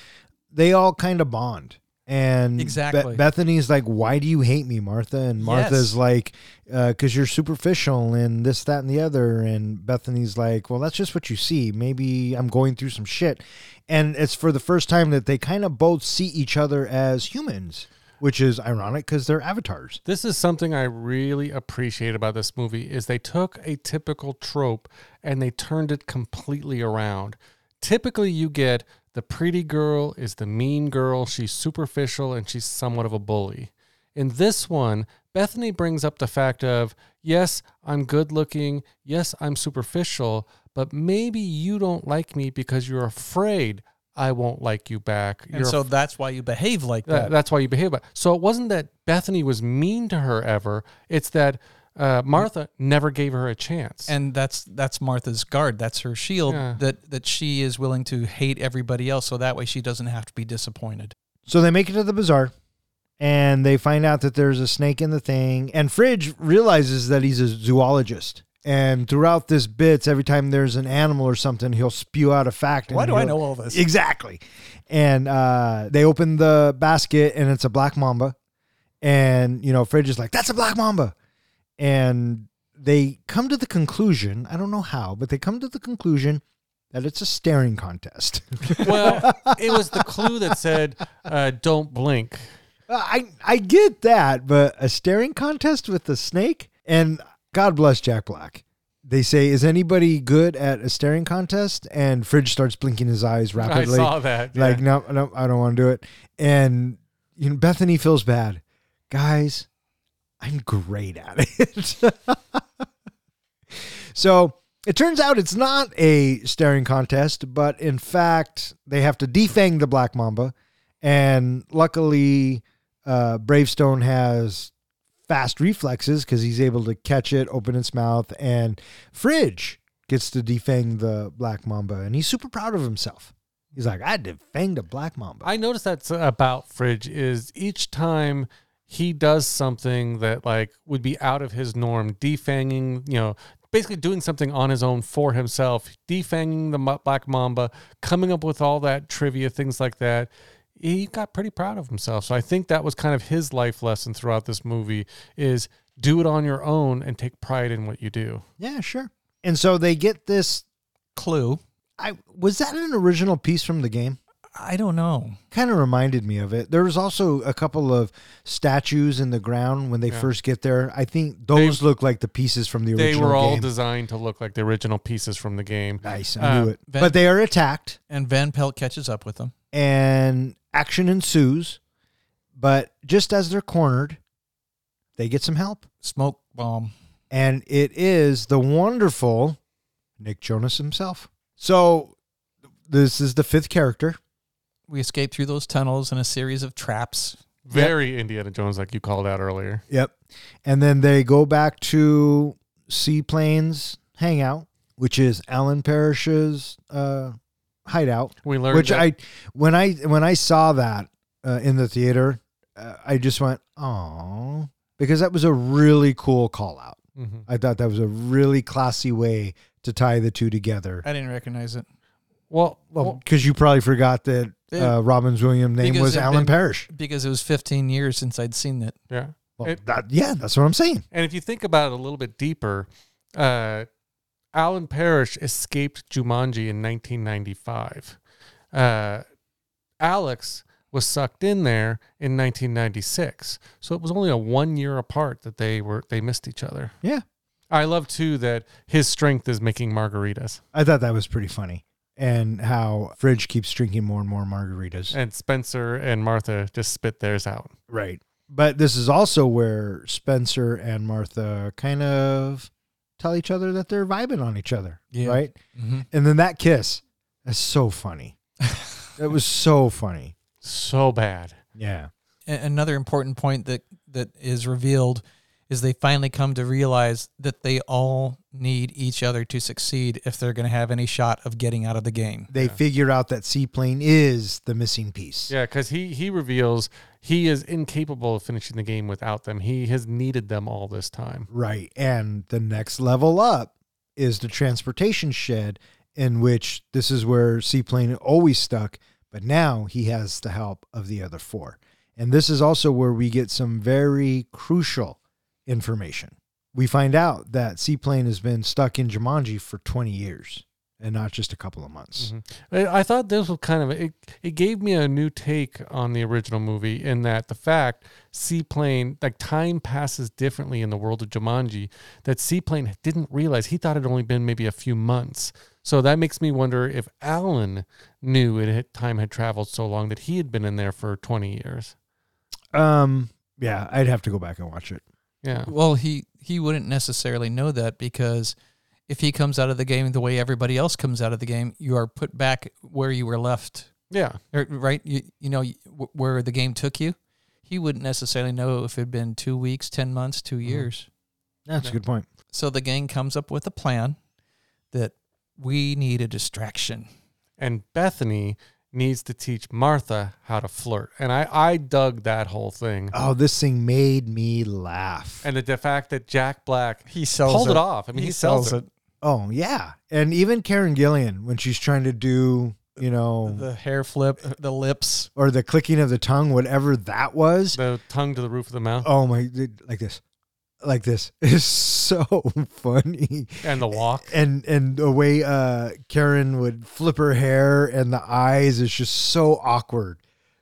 they all kind of bond. And Be- Bethany's like, "Why do you hate me, Martha?" And Martha's Yes. like, uh, "Because you're superficial and this, that, and the other." And Bethany's like, "Well, that's just what you see. Maybe I'm going through some shit." And it's for the first time that they kind of both see each other as humans, which is ironic because they're avatars. This is something I really appreciate about this movie is they took a typical trope and they turned it completely around. Typically you get the pretty girl is the mean girl, she's superficial and she's somewhat of a bully. In this one, Bethany brings up the fact of, yes, I'm good looking, yes, I'm superficial, but maybe you don't like me because you're afraid I won't like you back. and You're so that's why you behave like that, that. that's why you behave. Like. So it wasn't that Bethany was mean to her ever. It's that uh, Martha never gave her a chance. and that's that's Martha's guard. That's her shield. Yeah. That that she is willing to hate everybody else, so that way she doesn't have to be disappointed. So they make it to the bazaar and they find out that there's a snake in the thing. And Fridge realizes that he's a zoologist. And throughout this bits, every time there's an animal or something, he'll spew out a fact. Why and do I know all this? Exactly. And uh, they open the basket and it's a black mamba. And, you know, Fridge is like, that's a black mamba. And they come to the conclusion, I don't know how, but they come to the conclusion that it's a staring contest. well, it was the clue that said, uh, "Don't blink." Uh, I I get that, but a staring contest with the snake and God bless Jack Black. They say, "Is anybody good at a staring contest?" And Fridge starts blinking his eyes rapidly. I saw that. Like, yeah. no, no, I don't want to do it. And you know, Bethany feels bad, guys. I'm great at it. so it turns out it's not a staring contest, but in fact, they have to defang the black mamba. And luckily, uh, Bravestone has fast reflexes because he's able to catch it, open its mouth, and Fridge gets to defang the black mamba, and he's super proud of himself. He's like, I defanged a black mamba. I noticed that's about Fridge is each time he does something that like would be out of his norm, defanging, you know, basically doing something on his own for himself, defanging the black mamba, coming up with all that trivia, things like that. He got pretty proud of himself. So I think that was kind of his life lesson throughout this movie is do it on your own and take pride in what you do. yeah, sure. And so they get this. Clue. I was that an original piece from the game? I don't know. Kind of reminded me of it. There was also a couple of statues in the ground when they Yeah. first get there. I think those look like the pieces from the original. They were all game. designed to look like the original pieces from the game. nice, I Uh, knew it. Van- but they are attacked. And Van Pelt catches up with them. and action ensues. But just as they're cornered, they get some help. Smoke bomb. And it is the wonderful Nick Jonas himself. So this is the fifth character. We escape through those tunnels in a series of traps. Very Indiana Jones, like you called out earlier. Yep. And then they go back to Seaplane's hangout, which is Alan Parrish's uh, hideout. We learned which that- I when I when I saw that uh, in the theater, uh, I just went, "Oh," because that was a really cool call out. Mhm. I thought that was a really classy way to tie the two together. I didn't recognize it. Well, Well, well, because you probably forgot that Yeah. uh, Robin's Williams name Because was Alan been- Parrish. because it was 15 years since I'd seen it. yeah. Well, It- that, yeah, that's what I'm saying. And if you think about it a little bit deeper, uh, Alan Parrish escaped Jumanji in 1995. Uh, Alex was sucked in there in 1996. So it was only a one year apart that they were they missed each other. Yeah, I love too that his strength is making margaritas, I thought that was pretty funny, and how Fridge keeps drinking more and more margaritas. and Spencer and Martha just spit theirs out. Right. But this is also where Spencer and Martha kind of tell each other that they're vibing on each other. Yeah. Right. Mm-hmm. And then that kiss is so funny. it was so funny. So bad. Yeah. Another important point that that is revealed is they finally come to realize that they all need each other to succeed if they're going to have any shot of getting out of the game. They figure out that Seaplane is the missing piece. Yeah, because he he reveals he is incapable of finishing the game without them. He has needed them all this time. Right. And the next level up is the transportation shed, in which this is where Seaplane always stuck, but now he has the help of the other four. And this is also where we get some very crucial information. We find out that Seaplane has been stuck in Jumanji for 20 years and not just a couple of months. I I thought this was kind of it. It gave me a new take on the original movie in that the fact Seaplane like time passes differently in the world of Jumanji. That Seaplane didn't realize he thought it had only been maybe a few months. So that makes me wonder if Alan knew it had, time had traveled so long that he had been in there for twenty years. Um, yeah, I'd have to go back and watch it. Yeah, Well, he he wouldn't necessarily know that because if he comes out of the game the way everybody else comes out of the game, you are put back where you were left, yeah. or, right? You you know where the game took you. He wouldn't necessarily know if it had been two weeks, ten months, two uh-huh. years. That's a good point. So the gang comes up with a plan that we need a distraction. and Bethany needs to teach Martha how to flirt. And I, I dug that whole thing. Oh, this thing made me laugh. And the, the fact that Jack Black He sells pulled it, it. off. I mean, he, sells, it. Oh yeah, and even Karen Gillan when she's trying to do, you know, The hair flip, the lips. or the clicking of the tongue, whatever that was. The tongue to the roof of the mouth Oh my, like this, like this is so funny. and the walk. And and the way uh Karen would flip her hair and the eyes is just so awkward,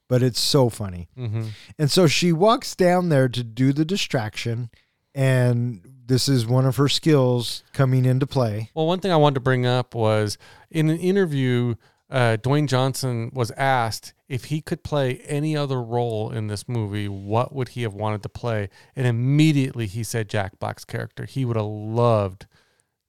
but it's so funny. hmm And so she walks down there to do the distraction, and this is one of her skills coming into play. Well, one thing I wanted to bring up was in an interview, uh, Dwayne Johnson was asked if he could play any other role in this movie, what would he have wanted to play? And immediately he said Jack Black's character. He would have loved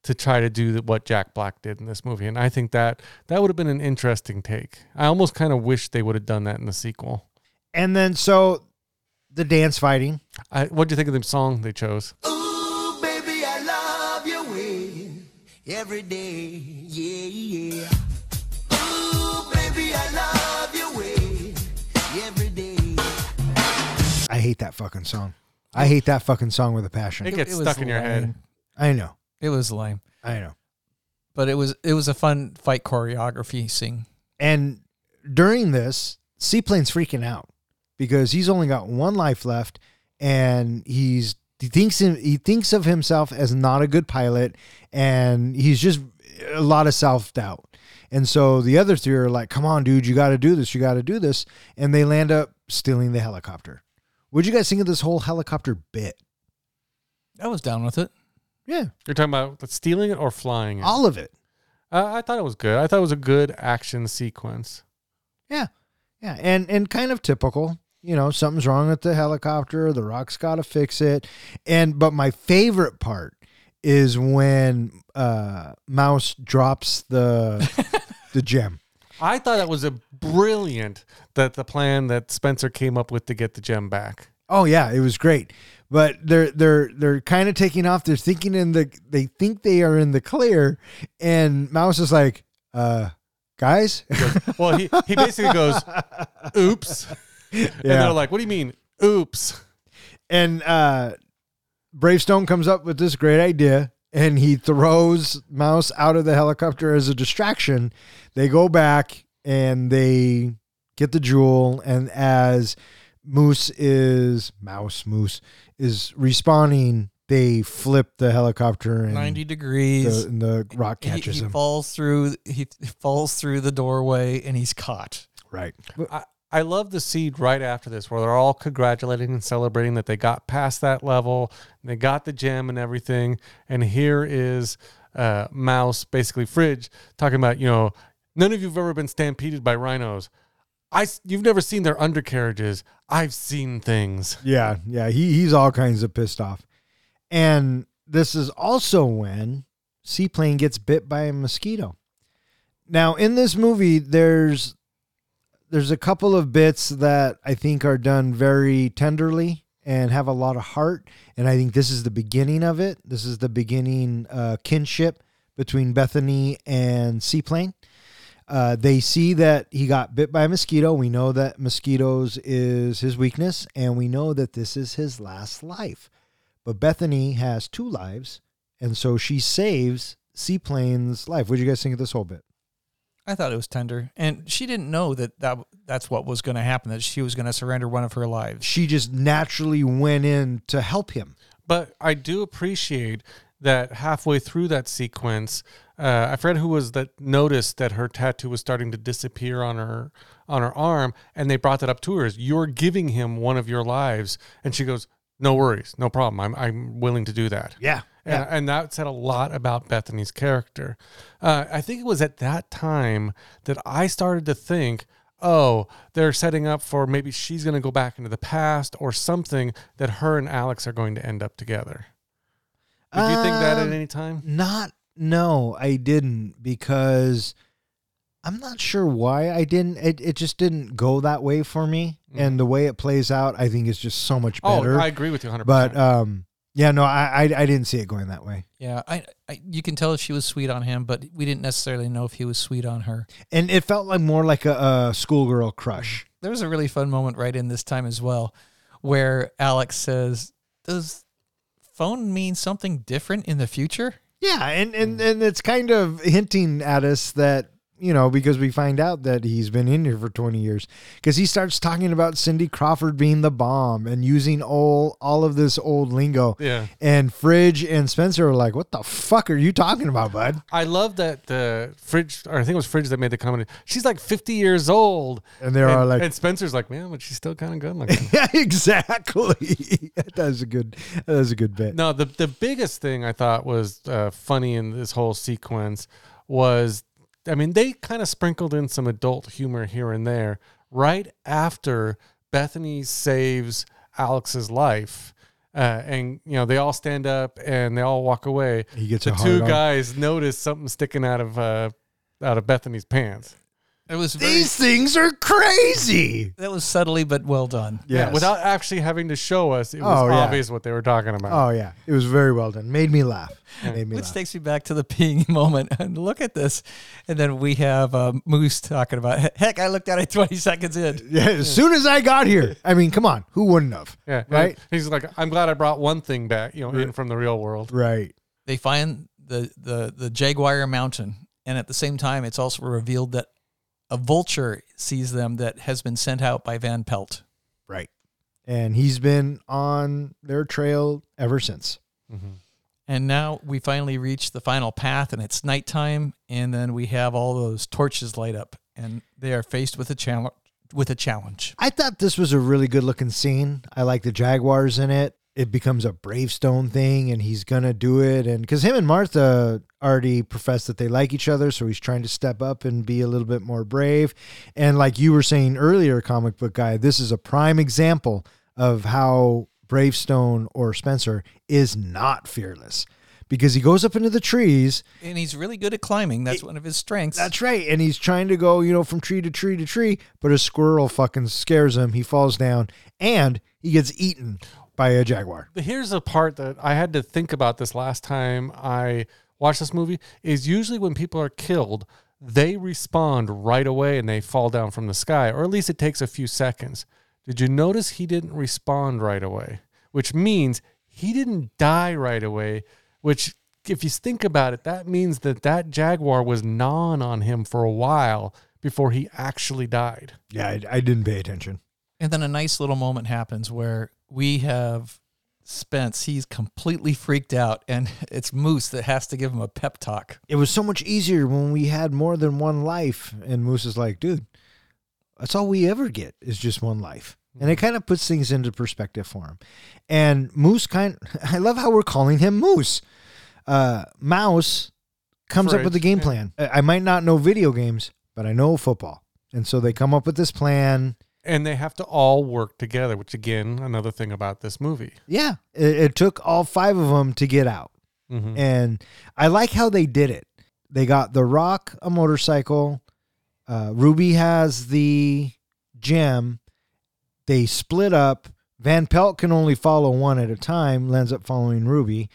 to try to do what Jack Black did in this movie, and I think that that would have been an interesting take. I almost kind of wish they would have done that in the sequel. And then so the dance fighting. What do you think of the song they chose? Ooh, baby, I love your way every day. Yeah, yeah. Hate that fucking song. I hate that fucking song with a passion. It gets was stuck in your head. I know. It was lame, I know. but it was it was a fun fight choreography. Sing. And during this, Seaplane's freaking out because he's only got one life left, and he's he thinks he thinks of himself as not a good pilot, and he's just a lot of self doubt. And so the other three are like, "Come on, dude, you got to do this. You got to do this," and they land up stealing the helicopter. What'd you guys think of this whole helicopter bit? I was down with it. Yeah, You're talking about stealing it or flying it? all of it. Uh, I thought it was good. I thought it was a good action sequence. Yeah, yeah, and and kind of typical. You know, something's wrong with the helicopter. The Rock's got to fix it. And but my favorite part is when uh, Mouse drops the the gem. I thought that was a brilliant that the plan that Spencer came up with to get the gem back. Oh yeah, it was great. But they're they're they're kind of taking off. They're thinking in the they think they are in the clear, and Mouse is like, uh, guys, Well, he, he basically goes, "Oops," and Yeah. they're like, "What do you mean, oops?" and uh, Bravestone comes up with this great idea, and he throws Mouse out of the helicopter as a distraction. They go back and they get the jewel, and as Moose is Mouse Moose is respawning, they flip the helicopter and Ninety degrees. the, and the rock he, catches he him. falls through. He falls through the doorway and he's caught. Right. I, I love the seed right after this where they're all congratulating and celebrating that they got past that level, they got the gem and everything. And here is uh, Mouse, basically Fridge, talking about, you know, none of you've ever been stampeded by rhinos. I, you've never seen their undercarriages. I've seen things. Yeah, yeah, he he's all kinds of pissed off. And this is also when Seaplane gets bit by a mosquito. Now, in this movie there's there's a couple of bits that I think are done very tenderly and have a lot of heart, and I think this is the beginning of it. This is the beginning uh, kinship between Bethany and Seaplane. Uh, they see that he got bit by a mosquito. We know that mosquitoes is his weakness, and we know that this is his last life. But Bethany has two lives, and so she saves Seaplane's life. What do you guys think of this whole bit? I thought it was tender, and she didn't know that, that that's what was going to happen. That she was going to surrender one of her lives. She just naturally went in to help him. But I do appreciate that halfway through that sequence, uh, I forget who was that noticed that her tattoo was starting to disappear on her on her arm, and they brought that up to her. Is you're giving him one of your lives, and she goes, "No worries, no problem. I'm I'm willing to do that." Yeah, And, and that said a lot about Bethany's character. Uh, I think it was at that time that I started to think, oh, they're setting up for maybe she's going to go back into the past or something that her and Alex are going to end up together. Did you think that at Um, any time? Not, no, I didn't because I'm not sure why I didn't. It, it just didn't go that way for me. And the way it plays out, I think is just so much better. Oh, better. I agree with you 100%. but um, yeah, no, I, I I didn't see it going that way. Yeah, I, I you can tell she was sweet on him, but we didn't necessarily know if he was sweet on her. And it felt like more like a, a schoolgirl mm-hmm. crush. There was a really fun moment right in this time as well, where Alex says, "Does phone mean something different in the future?" Yeah, and, and mm. and it's kind of hinting at us that you know because we find out that he's been in here for 20 years because he starts talking about Cindy Crawford being the bomb and using all all of this old lingo. Yeah. And Fridge and Spencer are like, "What the fuck are you talking about, bud?" I love that the fridge, or I think it was Fridge that made the comment. She's like 50 years old. And they are like, and Spencer's like, man, but she's still kind of good looking. "Yeah, exactly." that was a good that was a good bit. No, the the biggest thing I thought was uh, funny in this whole sequence was, I mean, they kind of sprinkled in some adult humor here and there right after Bethany saves Alex's life. Uh, and you know they all stand up and they all walk away. He gets the two hard on. guys notice something sticking out of uh, out of Bethany's pants. It was very, These things are crazy. that was subtly but well done. Yeah, Yes. without actually having to show us, it was Oh, yeah. obvious what they were talking about. Oh yeah, it was very well done. Made me laugh. Made me Which laugh. takes me back to the peeing moment. And look at this. And then we have um, Moose talking about, heck, I looked at it 20 seconds in. Yeah, as soon as I got here, I mean, come on, who wouldn't have? yeah, right? He's like, I'm glad I brought one thing back, you know, in from the real world. Right. They find the, the, the Jaguar Mountain. And at the same time, it's also revealed that a vulture sees them that has been sent out by Van Pelt. Right. And he's been on their trail ever since. Mm-hmm. And now we finally reach the final path, and it's nighttime. And then we have all those torches light up, and they are faced with a challenge. With a challenge, I thought this was a really good looking scene. I like the Jaguars in it. It becomes a bravestone thing, and he's gonna do it. And because him and Martha already professed that they like each other, so he's trying to step up and be a little bit more brave. And like you were saying earlier, comic book guy, this is a prime example of how Bravestone or Spencer is not fearless because he goes up into the trees and he's really good at climbing. That's one of his strengths. That's right. And he's trying to go, you know, from tree to tree to tree, but a squirrel fucking scares him. He falls down and he gets eaten by a jaguar. But here's a part that I had to think about this last time I watched this movie is usually when people are killed, they respawn right away and they fall down from the sky, or at least it takes a few seconds. Did you notice he didn't respawn right away? Which means he didn't die right away, which if you think about it, that means that that jaguar was gnawing on him for a while before he actually died. Yeah, I, I didn't pay attention. and then a nice little moment happens where we have Spence. He's completely freaked out, and it's Moose that has to give him a pep talk. It was so much easier when we had more than one life. And Moose is like, dude, that's all we ever get is just one life. And it kind of puts things into perspective for him. And Moose kind I love how we're calling him Moose. Uh, Mouse comes up with the Fridge, game yeah. plan. I I might not know video games, but I know football. And so they come up with this plan. And they have to all work together, which again, another thing about this movie. Yeah, it, it took all five of them to get out. Mhm. And I like how they did it. They got The Rock a motorcycle. Uh, Ruby has the gem. They split up. Van Pelt can only follow one at a time, ends up following Ruby.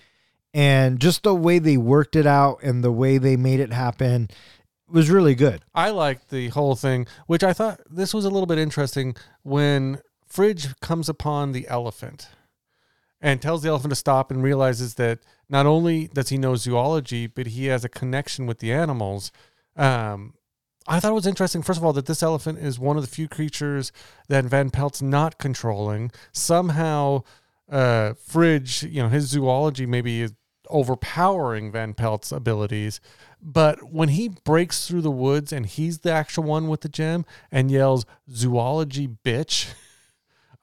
And just the way they worked it out and the way they made it happen was really good. I liked the whole thing, which I thought this was a little bit interesting when Fridge comes upon the elephant and tells the elephant to stop and realizes that not only does he know zoology, but he has a connection with the animals. Um, I thought it was interesting, first of all, that this elephant is one of the few creatures that Van Pelt's not controlling. Somehow, uh, Fridge, you know, his zoology maybe is overpowering Van Pelt's abilities. But when he breaks through the woods and he's the actual one with the gem and yells, zoology bitch,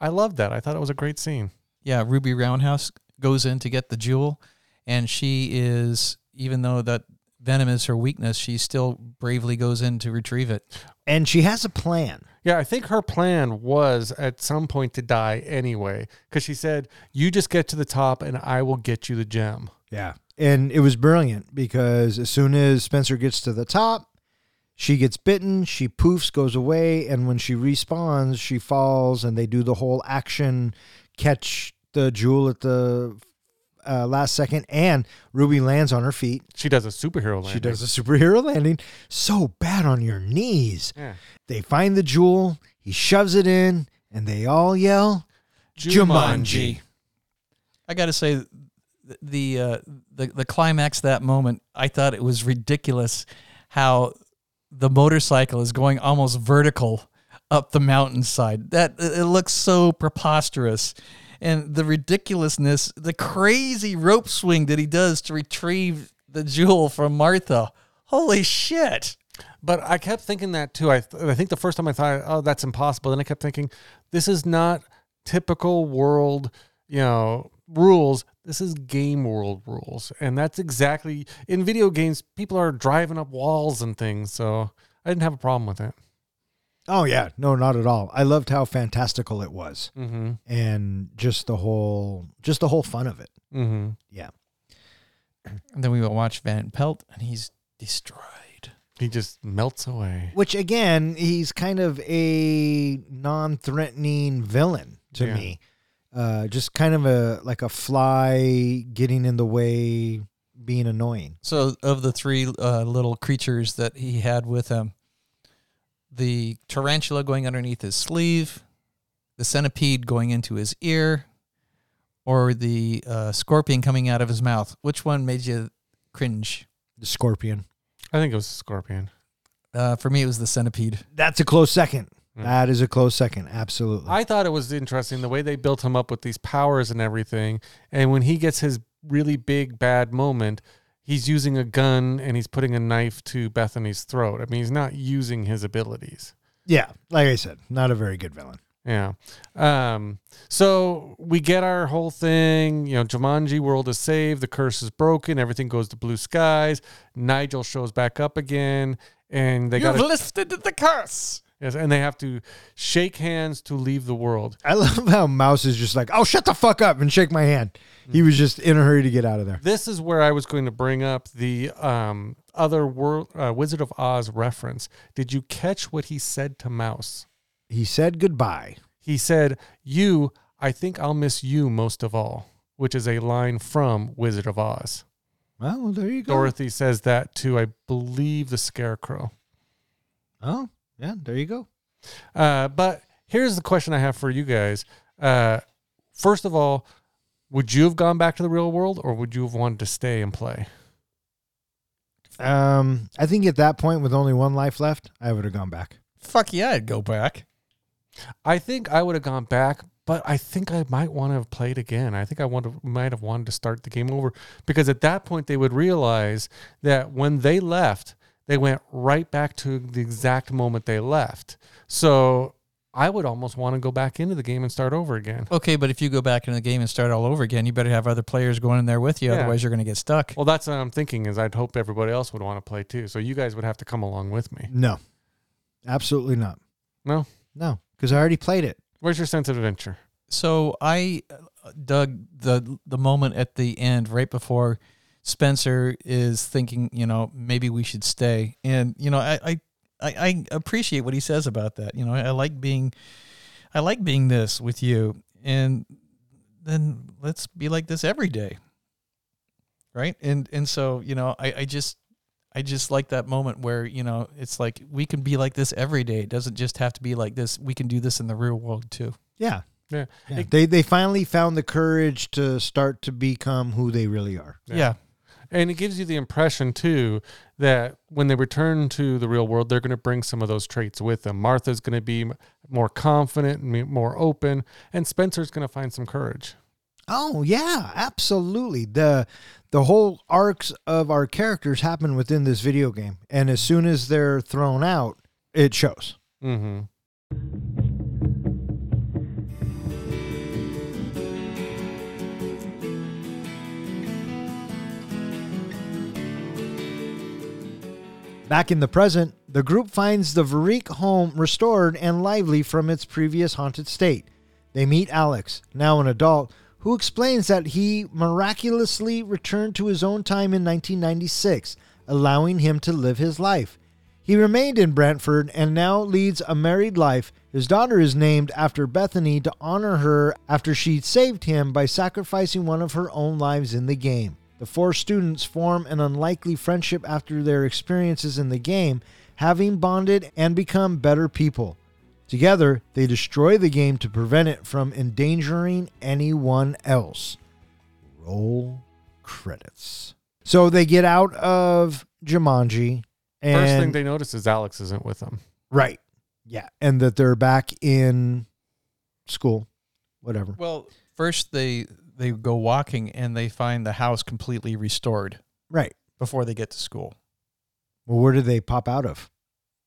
I love that. I thought it was a great scene. Yeah, Ruby Roundhouse goes in to get the jewel, and she is, even though that venom is her weakness, she still bravely goes in to retrieve it. And she has a plan. Yeah, I think her plan was at some point to die anyway, because she said, You just get to the top and I will get you the gem. Yeah. And it was brilliant because as soon as Spencer gets to the top, she gets bitten, she poofs, goes away, and when she respawns, she falls, and they do the whole action catch the jewel at the uh, last second, and Ruby lands on her feet. She does a superhero landing. She does a superhero landing. So bad on your knees. Yeah. They find the jewel, he shoves it in, and they all yell, Jumanji. I got to say, th- the uh, the the climax that moment, I thought it was ridiculous how the motorcycle is going almost vertical up the mountainside. That it looks so preposterous. And the ridiculousness, the crazy rope swing that he does to retrieve the jewel from Martha. Holy shit. But I kept thinking that too. I, th- I think the first time I thought, oh, that's impossible. Then I kept thinking, this is not typical world, you know, rules. This is game world rules. And that's exactly in video games, people are driving up walls and things. So I didn't have a problem with it. Oh yeah, no, not at all. I loved how fantastical it was, Mm-hmm. and just the whole, just the whole fun of it. Mm-hmm. Yeah, And then we will watch Van Pelt, and he's destroyed. He just melts away. Which again, he's kind of a non-threatening villain to Yeah. me. Uh, just kind of a like a fly getting in the way, being annoying. So, of the three uh, little creatures that he had with him, the tarantula going underneath his sleeve, the centipede going into his ear, or the uh, scorpion coming out of his mouth, which one made you cringe? The scorpion. I think it was the scorpion. Uh, for me, it was the centipede. That's a close second. Hmm. That is a close second. Absolutely. I thought it was interesting the way they built him up with these powers and everything. And when he gets his really big bad moment, he's using a gun and he's putting a knife to Bethany's throat. I mean, he's not using his abilities. yeah, like I said, not a very good villain. Yeah. Um, so we get our whole thing. You know, Jumanji world is saved. The curse is broken. Everything goes to blue skies. Nigel shows back up again, and they got lifted the curse. Yes, and they have to shake hands to leave the world. I love how Mouse is just like, "Oh, shut the fuck up and shake my hand." He was just in a hurry to get out of there. This is where I was going to bring up the um, other world, uh, Wizard of Oz reference. Did you catch what he said to Mouse? He said goodbye. He said, "You, I think I'll miss you most of all," which is a line from Wizard of Oz. Well, there you go. Dorothy says that to, I believe, the Scarecrow. Oh, yeah, there you go. Uh, but here's the question I have for you guys. Uh, first of all, would you have gone back to the real world, or would you have wanted to stay and play? Um, I think at that point, with only one life left, I would have gone back. Fuck yeah, I'd go back. I think I would have gone back, but I think I might want to have played again. I think I want to, might have wanted to start the game over because at that point they would realize that when they left, they went right back to the exact moment they left. So I would almost want to go back into the game and start over again. Okay, but if you go back into the game and start all over again, you better have other players going in there with you. Yeah. Otherwise, you're going to get stuck. Well, that's what I'm thinking is I'd hope everybody else would want to play too. So you guys would have to come along with me. No, absolutely not. No? No, because I already played it. Where's your sense of adventure? So I uh, dug the the moment at the end, right before Spencer is thinking, you know, maybe we should stay, and you know, I I, I, I appreciate what he says about that. You know, I, like being, I like being this with you, and then let's be like this every day, right? And and so you know, I I just. I just like that moment where, you know, it's like we can be like this every day. It doesn't just have to be like this. We can do this in the real world too. Yeah. Yeah. Yeah. They they finally found the courage to start to become who they really are. Yeah. yeah. And it gives you the impression too that when they return to the real world, they're going to bring some of those traits with them. Martha's going to be more confident and more open, and Spencer's going to find some courage. Oh yeah, absolutely. The the whole arcs of our characters happen within this video game, and as soon as they're thrown out, it shows. Mm-hmm. Back in the present, the group finds the Vreeke home restored and lively from its previous haunted state. They meet Alex, now an adult, who explains that he miraculously returned to his own time in 1996, allowing him to live his life. He remained in Brantford and now leads a married life. His daughter is named after Bethany to honor her after she saved him by sacrificing one of her own lives in the game. The four students form an unlikely friendship after their experiences in the game, having bonded and become better people. Together, they destroy the game to prevent it from endangering anyone else. Roll credits. So they get out of Jumanji. And, First thing they notice is Alex isn't with them. Right. Yeah. And that they're back in school. Whatever. Well, first they they go walking and they find the house completely restored Right. before they get to school. Well, where did they pop out of?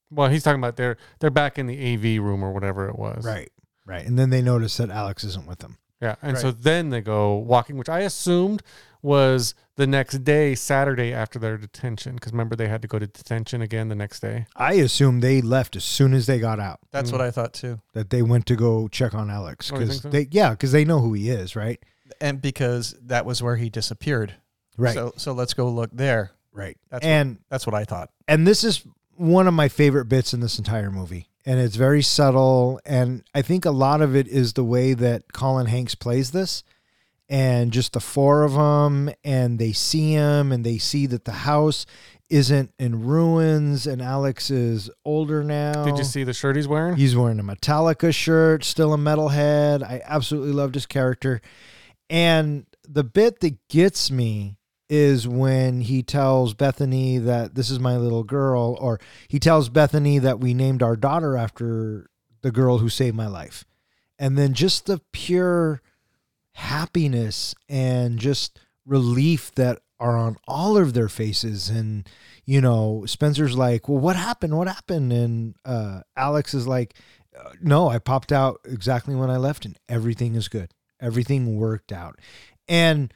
Well, he's talking about they're they're back in the AV room or whatever it was. Right. Right. And then they notice that Alex isn't with them. Yeah, and so then they go walking, which I assumed was the next day, Saturday after their detention, because remember they had to go to detention again the next day. I assume they left as soon as they got out. That's mm. what I thought too. That they went to go check on Alex Oh, you because think so? they yeah because they know who he is right And because that was where he disappeared. right So so let's go look there. right That's and That's what I thought. and this is one of my favorite bits in this entire movie. And it's very subtle. And I think a lot of it is the way that Colin Hanks plays this and just the four of them. And they see him and they see that the house isn't in ruins. And Alex is older now. Did you see the shirt he's wearing? He's wearing a Metallica shirt, still a metalhead. I absolutely loved his character. And the bit that gets me is when he tells Bethany that this is my little girl, or he tells Bethany that we named our daughter after the girl who saved my life. And then just the pure happiness and just relief that are on all of their faces. And, you know, Spencer's like, Well, what happened? What happened? And uh, Alex is like, "Uh, No, I popped out exactly when I left, and everything is good. Everything worked out. And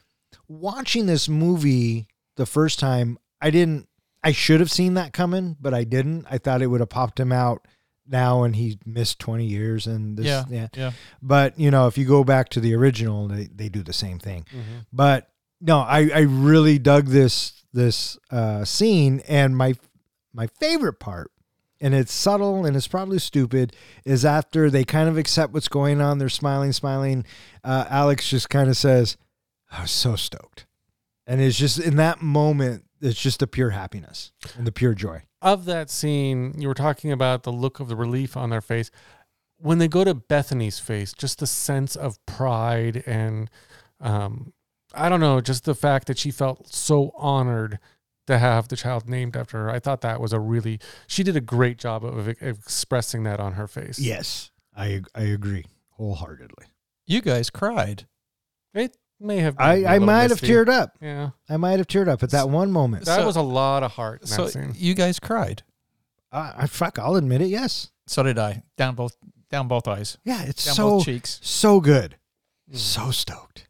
watching this movie the first time, I didn't, I should have seen that coming, but I didn't. I thought it would have popped him out now and he missed 20 years and this, Yeah, yeah. yeah. But, you know, if you go back to the original, they, they do the same thing. But no, I, I really dug this, this uh, scene and my, my favorite part and it's subtle and it's probably stupid is after they kind of accept what's going on they're smiling smiling uh, alex just kind of says i was so stoked and it's just in that moment it's just the pure happiness and the pure joy of that scene, you were talking about the look of the relief on their face. When they go to Bethany's face, just the sense of pride and um, I don't know, just the fact that she felt so honored to have the child named after her. I thought that was a really she did a great job of, of expressing that on her face. yes i i agree wholeheartedly You guys cried. It may have been i a i little might have misty. teared up Yeah. i might have teared up at that one moment That So- was a lot of heart in So that scene. you guys cried. I, I fuck i'll admit it yes So did I. Down both down both eyes. yeah it's Down so both cheeks. so good Mm. so stoked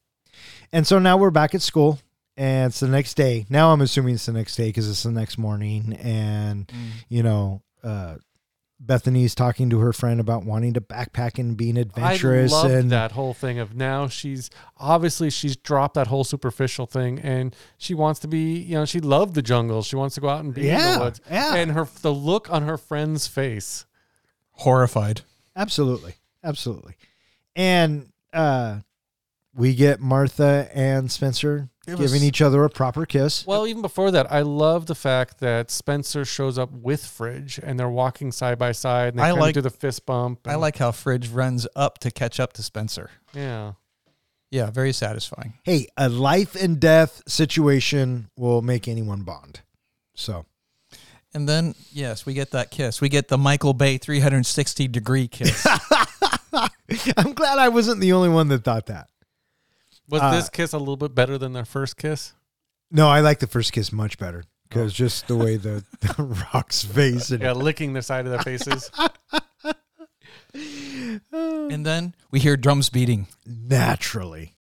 and so now we're back at school and it's the next day now i'm assuming it's the next day because it's the next morning and Mm. you know uh bethany's talking to her friend about wanting to backpack and being adventurous I loved and that whole thing of now she's obviously she's dropped that whole superficial thing and she wants to be you know she loved the jungle she wants to go out and be in the woods yeah. and her the look on her friend's face Horrified. absolutely absolutely and uh we get martha and spencer It was- giving each other a proper kiss well even before that I love the fact that Spencer shows up with Fridge and they're walking side by side and they I kind of like- do the fist bump I like how Fridge runs up to catch up to Spencer. yeah Yeah, very satisfying. hey a life and death situation will make anyone bond so And then, yes, we get that kiss. We get the Michael Bay 360 degree kiss. i'm glad i wasn't the only one that thought that was Uh, this kiss a little bit better than their first kiss No, I like the first kiss much better because just the way the, the rock's face and yeah licking the side of their faces and then we hear drums beating. naturally.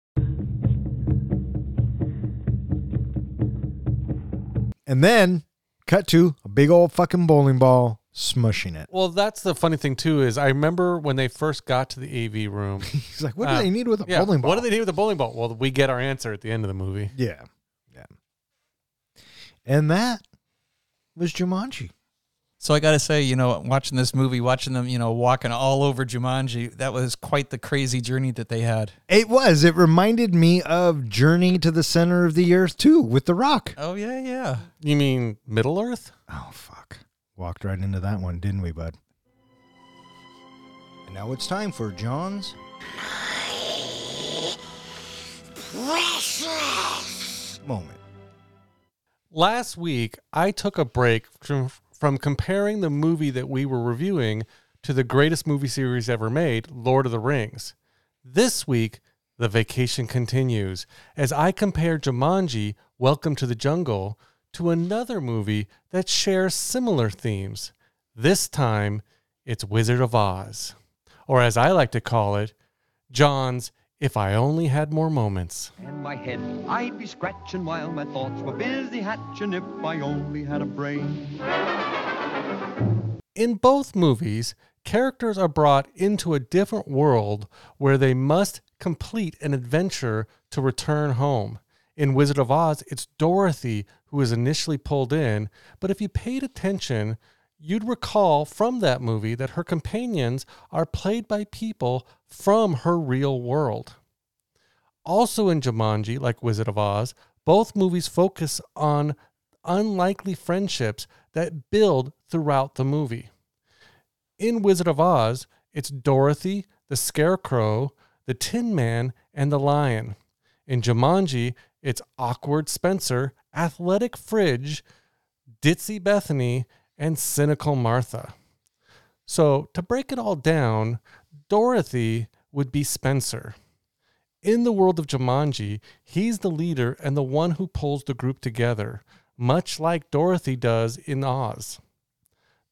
And then cut to a big old fucking bowling ball smushing it. well that's the funny thing too is I remember when they first got to the AV room He's like, what Uh, do they need with a Yeah. bowling ball? What do they need with a bowling ball? Well, we get our answer at the end of the movie. Yeah. Yeah. And that was Jumanji. So I got to say, you know, watching this movie, watching them, you know, walking all over Jumanji, that was quite the crazy journey that they had. It was. It reminded me of Journey to the Center of the Earth too, with The Rock. Oh yeah, yeah. You mean Middle Earth? Oh fuck. Walked right into that one, didn't we, bud? And now it's time for John's Precious moment. Last week, I took a break from, from comparing the movie that we were reviewing to the greatest movie series ever made, Lord of the Rings. This week, the vacation continues as I compare Jumanji, Welcome to the Jungle, to another movie that shares similar themes. This time, it's Wizard of Oz. Or as I like to call it, John's If I Only Had More Moments. and my head I'd be scratching while my thoughts were busy hatching if I only had a brain. In both movies, characters are brought into a different world where they must complete an adventure to return home. In Wizard of Oz, it's Dorothy who is initially pulled in, but if you paid attention, you'd recall from that movie that her companions are played by people from her real world. Also in Jumanji, like Wizard of Oz, both movies focus on unlikely friendships that build throughout the movie. In Wizard of Oz, it's Dorothy, the Scarecrow, the Tin Man, and the Lion. In Jumanji, it's awkward Spencer, athletic Fridge, ditzy Bethany, and cynical Martha. So, to break it all down, Dorothy would be Spencer. In the world of Jumanji, he's the leader and the one who pulls the group together, much like Dorothy does in Oz.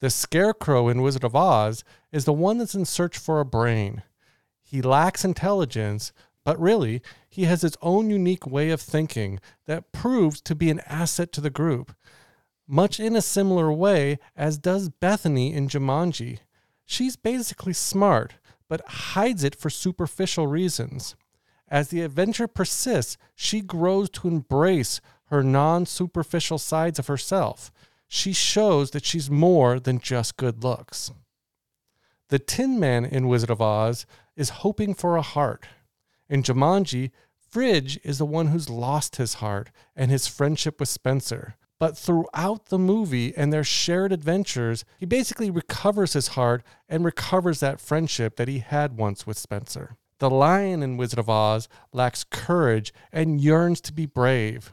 The Scarecrow in Wizard of Oz is the one that's in search for a brain. He lacks intelligence, but really, he has his own unique way of thinking that proves to be an asset to the group, much in a similar way as does Bethany in Jumanji. She's basically smart, but hides it for superficial reasons. As the adventure persists, she grows to embrace her non superficial sides of herself. She shows that she's more than just good looks. The Tin Man in Wizard of Oz is hoping for a heart. In Jumanji, Fridge is the one who's lost his heart and his friendship with Spencer. But throughout the movie and their shared adventures, he basically recovers his heart and recovers that friendship that he had once with Spencer. The lion in Wizard of Oz lacks courage and yearns to be brave.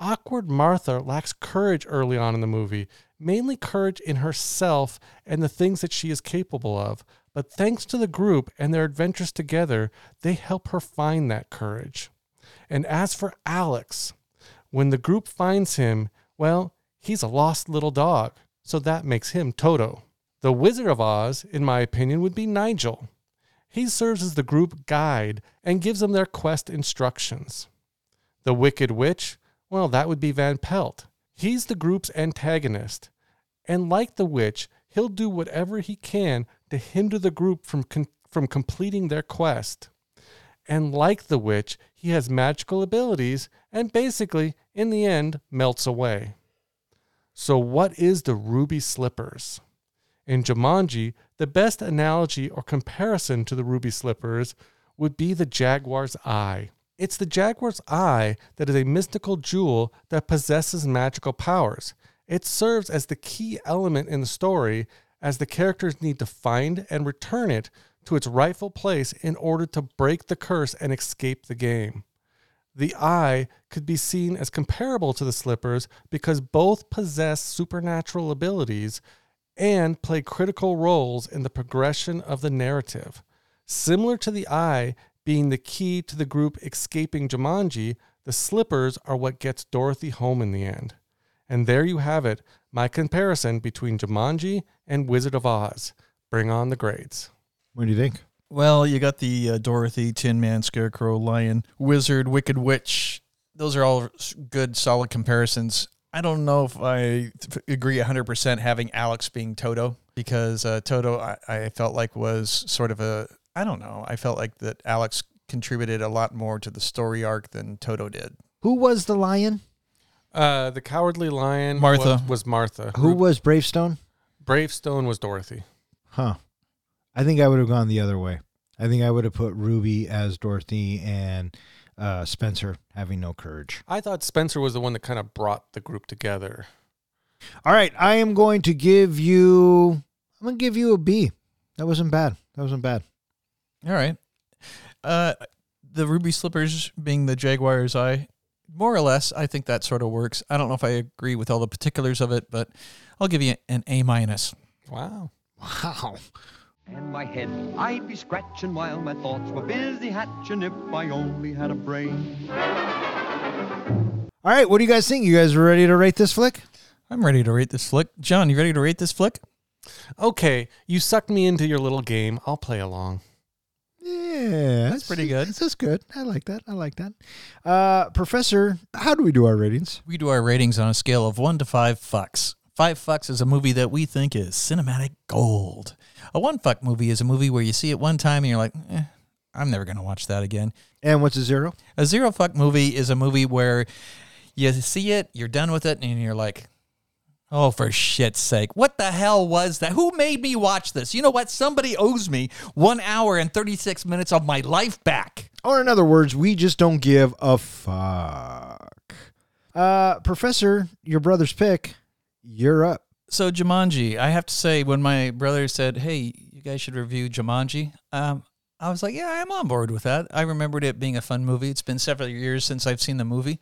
Awkward Martha lacks courage early on in the movie, mainly courage in herself and the things that she is capable of. But thanks to the group and their adventures together, they help her find that courage. And as for Alex, when the group finds him, well, he's a lost little dog, so that makes him Toto. The Wizard of Oz, in my opinion, would be Nigel. He serves as the group guide and gives them their quest instructions. The Wicked Witch, well, that would be Van Pelt. He's the group's antagonist. And like the witch, he'll do whatever he can to hinder the group from, con- from completing their quest. And like the witch, he has magical abilities and basically, in the end, melts away. So, what is the ruby slippers? In Jumanji, the best analogy or comparison to the ruby slippers would be the jaguar's eye. It's the jaguar's eye that is a mystical jewel that possesses magical powers. It serves as the key element in the story as the characters need to find and return it to its rightful place in order to break the curse and escape the game. The eye could be seen as comparable to the slippers because both possess supernatural abilities and play critical roles in the progression of the narrative. Similar to the eye being the key to the group escaping Jumanji, the slippers are what gets Dorothy home in the end. And there you have it, my comparison between Jumanji and Wizard of Oz. Bring on the grades. What do you think? Well, you got the uh, Dorothy, Tin Man, Scarecrow, Lion, Wizard, Wicked Witch. Those are all good, solid comparisons. I don't know if I agree 100% having Alex being Toto because uh, Toto, I, I felt like was sort of a, I don't know, I felt like that Alex contributed a lot more to the story arc than Toto did. Who was the lion? Uh, the Cowardly Lion Martha. was, was Martha. Who was Bravestone? Bravestone was Dorothy. Huh. I think I would have gone the other way. I think I would have put Ruby as Dorothy and uh, Spencer having no courage. I thought Spencer was the one that kind of brought the group together. All right, I am going to give you. I'm going to give you a B. That wasn't bad. That wasn't bad. All right. Uh, the Ruby Slippers being the Jaguar's eye, more or less, I think that sort of works. I don't know if I agree with all the particulars of it, but I'll give you an A minus. Wow. Wow. And my head I'd be scratching while my thoughts were busy hatching if I only had a brain. All right, what do you guys think? You guys ready to rate this flick? I'm ready to rate this flick. John, you ready to rate this flick? Okay, you sucked me into your little game. I'll play along. Yeah, That's pretty good. That's, good. I like that. I like that. Uh, Professor, how do we do our ratings? We do our ratings on a scale of one to five fucks. Five fucks is a movie that we think is cinematic gold. A one fuck movie is a movie where you see it one time and you're like, eh, I'm never going to watch that again. And what's a zero? A zero fuck movie is a movie where you see it, you're done with it, and you're like, Oh, for shit's sake. What the hell was that? Who made me watch this? You know what? Somebody owes me one hour and 36 minutes of my life back. Or in other words, we just don't give a fuck. Uh, Professor, your brother's pick, you're up. So, Jumanji, I have to say, when my brother said, hey, you guys should review Jumanji, um, I was like, yeah, I'm on board with that. I remembered it being a fun movie. It's been several years since I've seen the movie,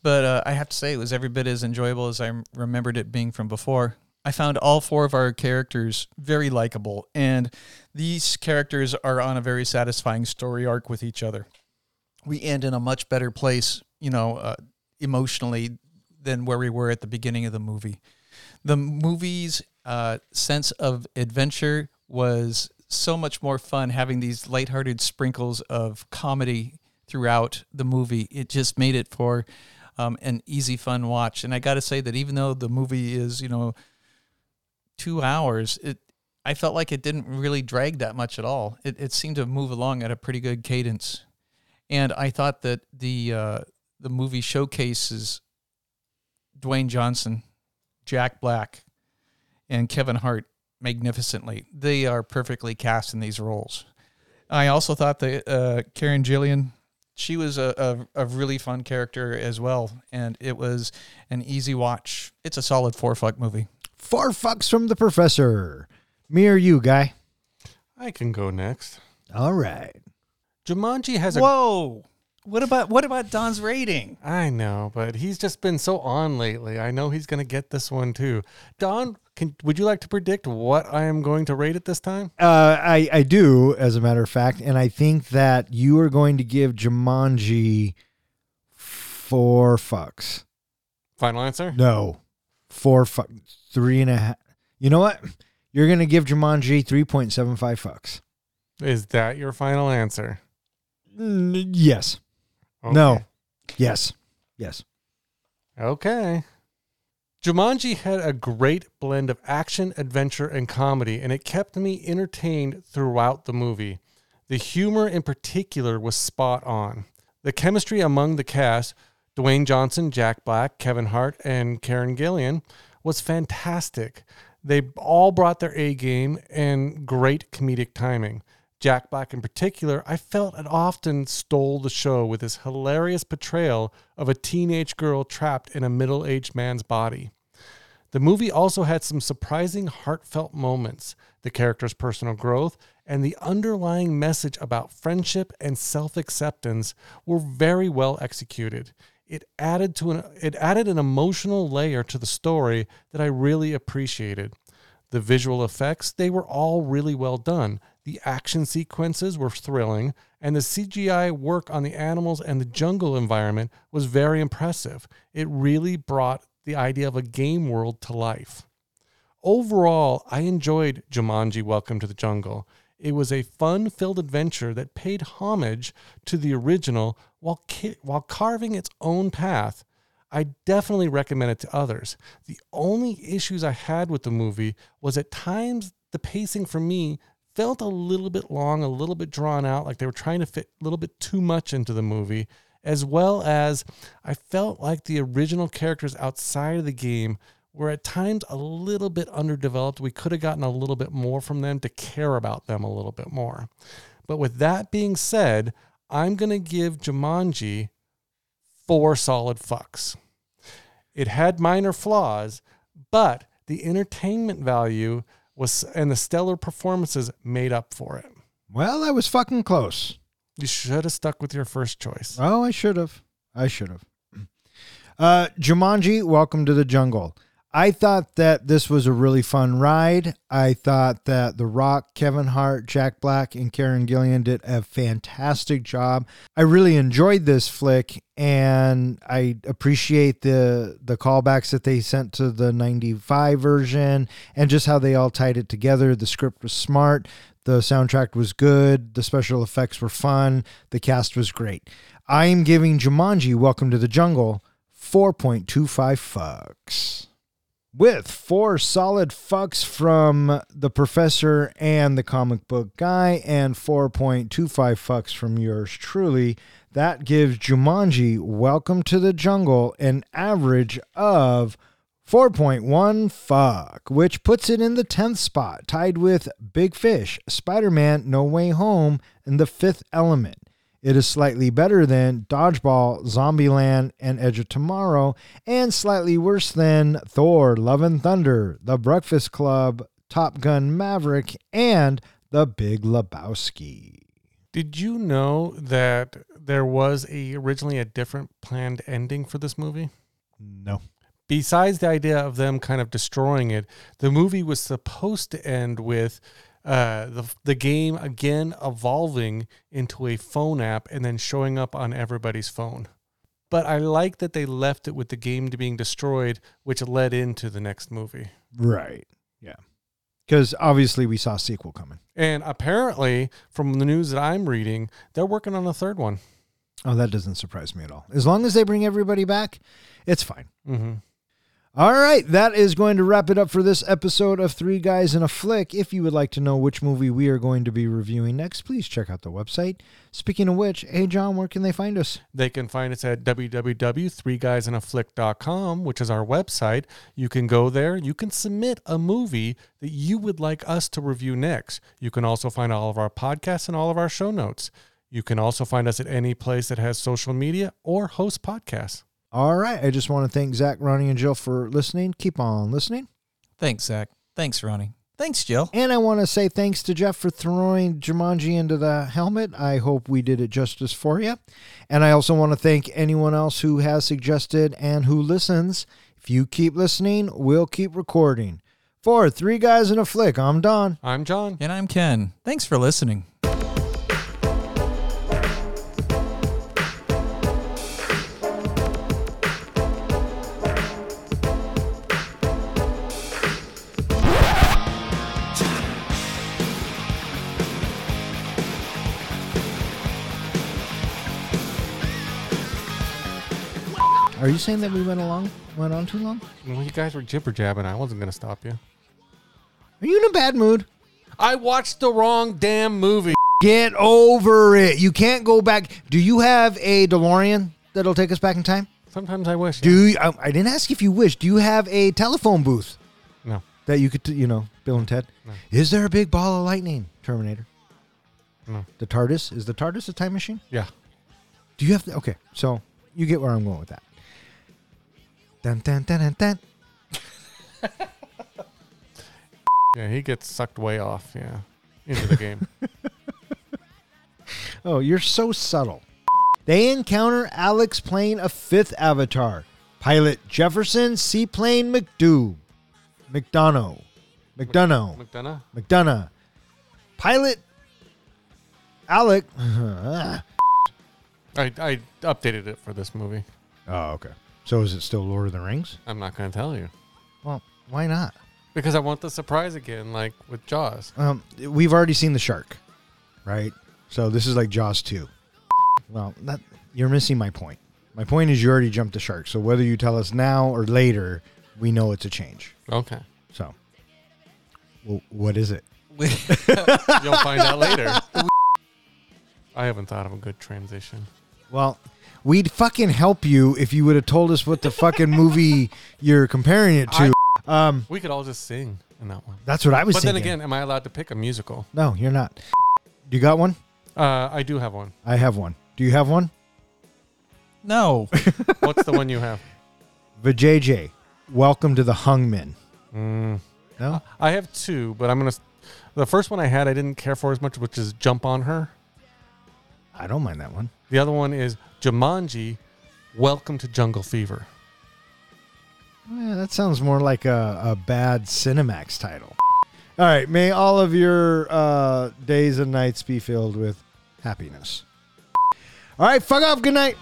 but uh, I have to say it was every bit as enjoyable as I remembered it being from before. I found all four of our characters very likable, and these characters are on a very satisfying story arc with each other. We end in a much better place, you know, uh, emotionally than where we were at the beginning of the movie. The movie's uh, sense of adventure was so much more fun having these lighthearted sprinkles of comedy throughout the movie. It just made it for um, an easy, fun watch. And I got to say that even though the movie is, you know, two hours, it I felt like it didn't really drag that much at all. It, it seemed to move along at a pretty good cadence, and I thought that the uh, the movie showcases Dwayne Johnson, Jack Black, and Kevin Hart magnificently. They are perfectly cast in these roles. I also thought that uh, Karen Gillan, she was a, a, a really fun character as well, and it was an easy watch. It's a solid four fuck movie. Four fucks from the Professor. Me or you, guy? I can go next. All right. Jumanji has a Whoa! What about what about Don's rating? I know, but he's just been so on lately. I know he's going to get this one too. Don, can, would you like to predict what I am going to rate it this time? Uh, I, I do, as a matter of fact, and I think that you are going to give Jumanji four fucks. Final answer? No, four fuck, three and a half. You know what? You're going to give Jumanji 3.75 fucks. Is that your final answer? Mm, yes. Okay. No. Yes. Yes. Okay. Jumanji had a great blend of action, adventure, and comedy, and it kept me entertained throughout the movie. The humor in particular was spot on. The chemistry among the cast, Dwayne Johnson, Jack Black, Kevin Hart, and Karen Gillan, was fantastic. They all brought their A game and great comedic timing. Jack Black, in particular, I felt it often stole the show with his hilarious portrayal of a teenage girl trapped in a middle aged man's body. The movie also had some surprising heartfelt moments. The character's personal growth and the underlying message about friendship and self acceptance were very well executed. It added to an it added an emotional layer to the story that I really appreciated. The visual effects, they were all really well done. The action sequences were thrilling, and the CGI work on the animals and the jungle environment was very impressive. It really brought the idea of a game world to life. Overall, I enjoyed Jumanji Welcome to the Jungle. It was a fun filled adventure that paid homage to the original while, ki- while carving its own path. I definitely recommend it to others. The only issues I had with the movie was at times the pacing for me felt a little bit long, a little bit drawn out, like they were trying to fit a little bit too much into the movie, as well as I felt like the original characters outside of the game were at times a little bit underdeveloped. We could have gotten a little bit more from them to care about them a little bit more. But with that being said, I'm going to give Jumanji four solid fucks. It had minor flaws, but the entertainment value was and the stellar performances made up for it. Well, I was fucking close. You should have stuck with your first choice. Oh, I should have. I should have. Uh, Jumanji, Welcome to the Jungle. I thought that this was a really fun ride. I thought that The Rock, Kevin Hart, Jack Black, and Karen Gillan did a fantastic job. I really enjoyed this flick, and I appreciate the the callbacks that they sent to the '95 version, and just how they all tied it together. The script was smart. The soundtrack was good. The special effects were fun. The cast was great. I am giving Jumanji Welcome to the Jungle 4.25 fucks. With four solid fucks from the professor and the comic book guy, and 4.25 fucks from yours truly, that gives Jumanji Welcome to the Jungle an average of 4.1 fuck, which puts it in the 10th spot, tied with Big Fish, Spider Man No Way Home, and The Fifth Element. It is slightly better than Dodgeball, Zombieland, and Edge of Tomorrow, and slightly worse than Thor, Love and Thunder, The Breakfast Club, Top Gun Maverick, and The Big Lebowski. Did you know that there was a originally a different planned ending for this movie? No. Besides the idea of them kind of destroying it, the movie was supposed to end with uh, the the game again evolving into a phone app and then showing up on everybody's phone. But I like that they left it with the game being destroyed, which led into the next movie. Right. Yeah. Because obviously we saw a sequel coming. And apparently, from the news that I'm reading, they're working on a third one. Oh, that doesn't surprise me at all. As long as they bring everybody back, it's fine. Mm-hmm. All right, that is going to wrap it up for this episode of Three Guys in a Flick. If you would like to know which movie we are going to be reviewing next, please check out the website. Speaking of which, hey John, where can they find us? They can find us at www.threeguysinaflick.com, which is our website. You can go there. You can submit a movie that you would like us to review next. You can also find all of our podcasts and all of our show notes. You can also find us at any place that has social media or host podcasts. All right, I just want to thank Zach, Ronnie, and Jill for listening. Keep on listening. Thanks, Zach. Thanks, Ronnie. Thanks, Jill. And I want to say thanks to Jeff for throwing Jumanji into the helmet. I hope we did it justice for you. And I also want to thank anyone else who has suggested and who listens. If you keep listening, we'll keep recording. For Three Guys in a Flick, I'm Don. I'm John. And I'm Ken. Thanks for listening. Are you saying that we went along, went on too long? Well, you guys were jibber jabbing. I wasn't going to stop you. Are you in a bad mood? I watched the wrong damn movie. Get over it. You can't go back. Do you have a DeLorean that'll take us back in time? Sometimes I wish. Do you, I, I didn't ask if you wish. Do you have a telephone booth No. that you could, you know, Bill and Ted? No. Is there a big ball of lightning, Terminator? No. The TARDIS is the TARDIS a time machine? Yeah. Do you have? To, okay, so you get where I'm going with that. Dun dun dun dun dun. Yeah, he gets sucked way off. Yeah. Into the game. Oh, you're so subtle. They encounter Alex playing a fifth avatar. Pilot Jefferson Seaplane McDoo. McDonough. McDonough. McDonough? McDonough. Pilot Alec. oh, I, I updated it for this movie. Oh, okay. So is it still Lord of the Rings? I'm not going to tell you. Well, why not? Because I want the surprise again, like with Jaws. Um, we've already seen the shark, right? So this is like Jaws 2. Well, that you're missing my point. My point is you already jumped the shark. So whether you tell us now or later, we know it's a change. Okay. So, well, what is it? You'll find out later. I haven't thought of a good transition. Well, we'd fucking help you if you would have told us what the fucking movie you're comparing it to. um, We could all just sing in that one. that's what I was saying. But then again, am I allowed to pick a musical? no, you're not. Do you got one? Uh, I do have one. I have one. Do you have one? No. What's the one you have? Vijay, welcome to the Hungmen. Mm, No? I have two, but I'm gonna. The first one I had, I didn't care for as much, which is "Jump on Her." I don't mind that one. The other one is Jumanji. Welcome to Jungle Fever. Yeah, that sounds more like a, a bad Cinemax title. All right. May all of your uh, days and nights be filled with happiness. All right. Fuck off. Good night.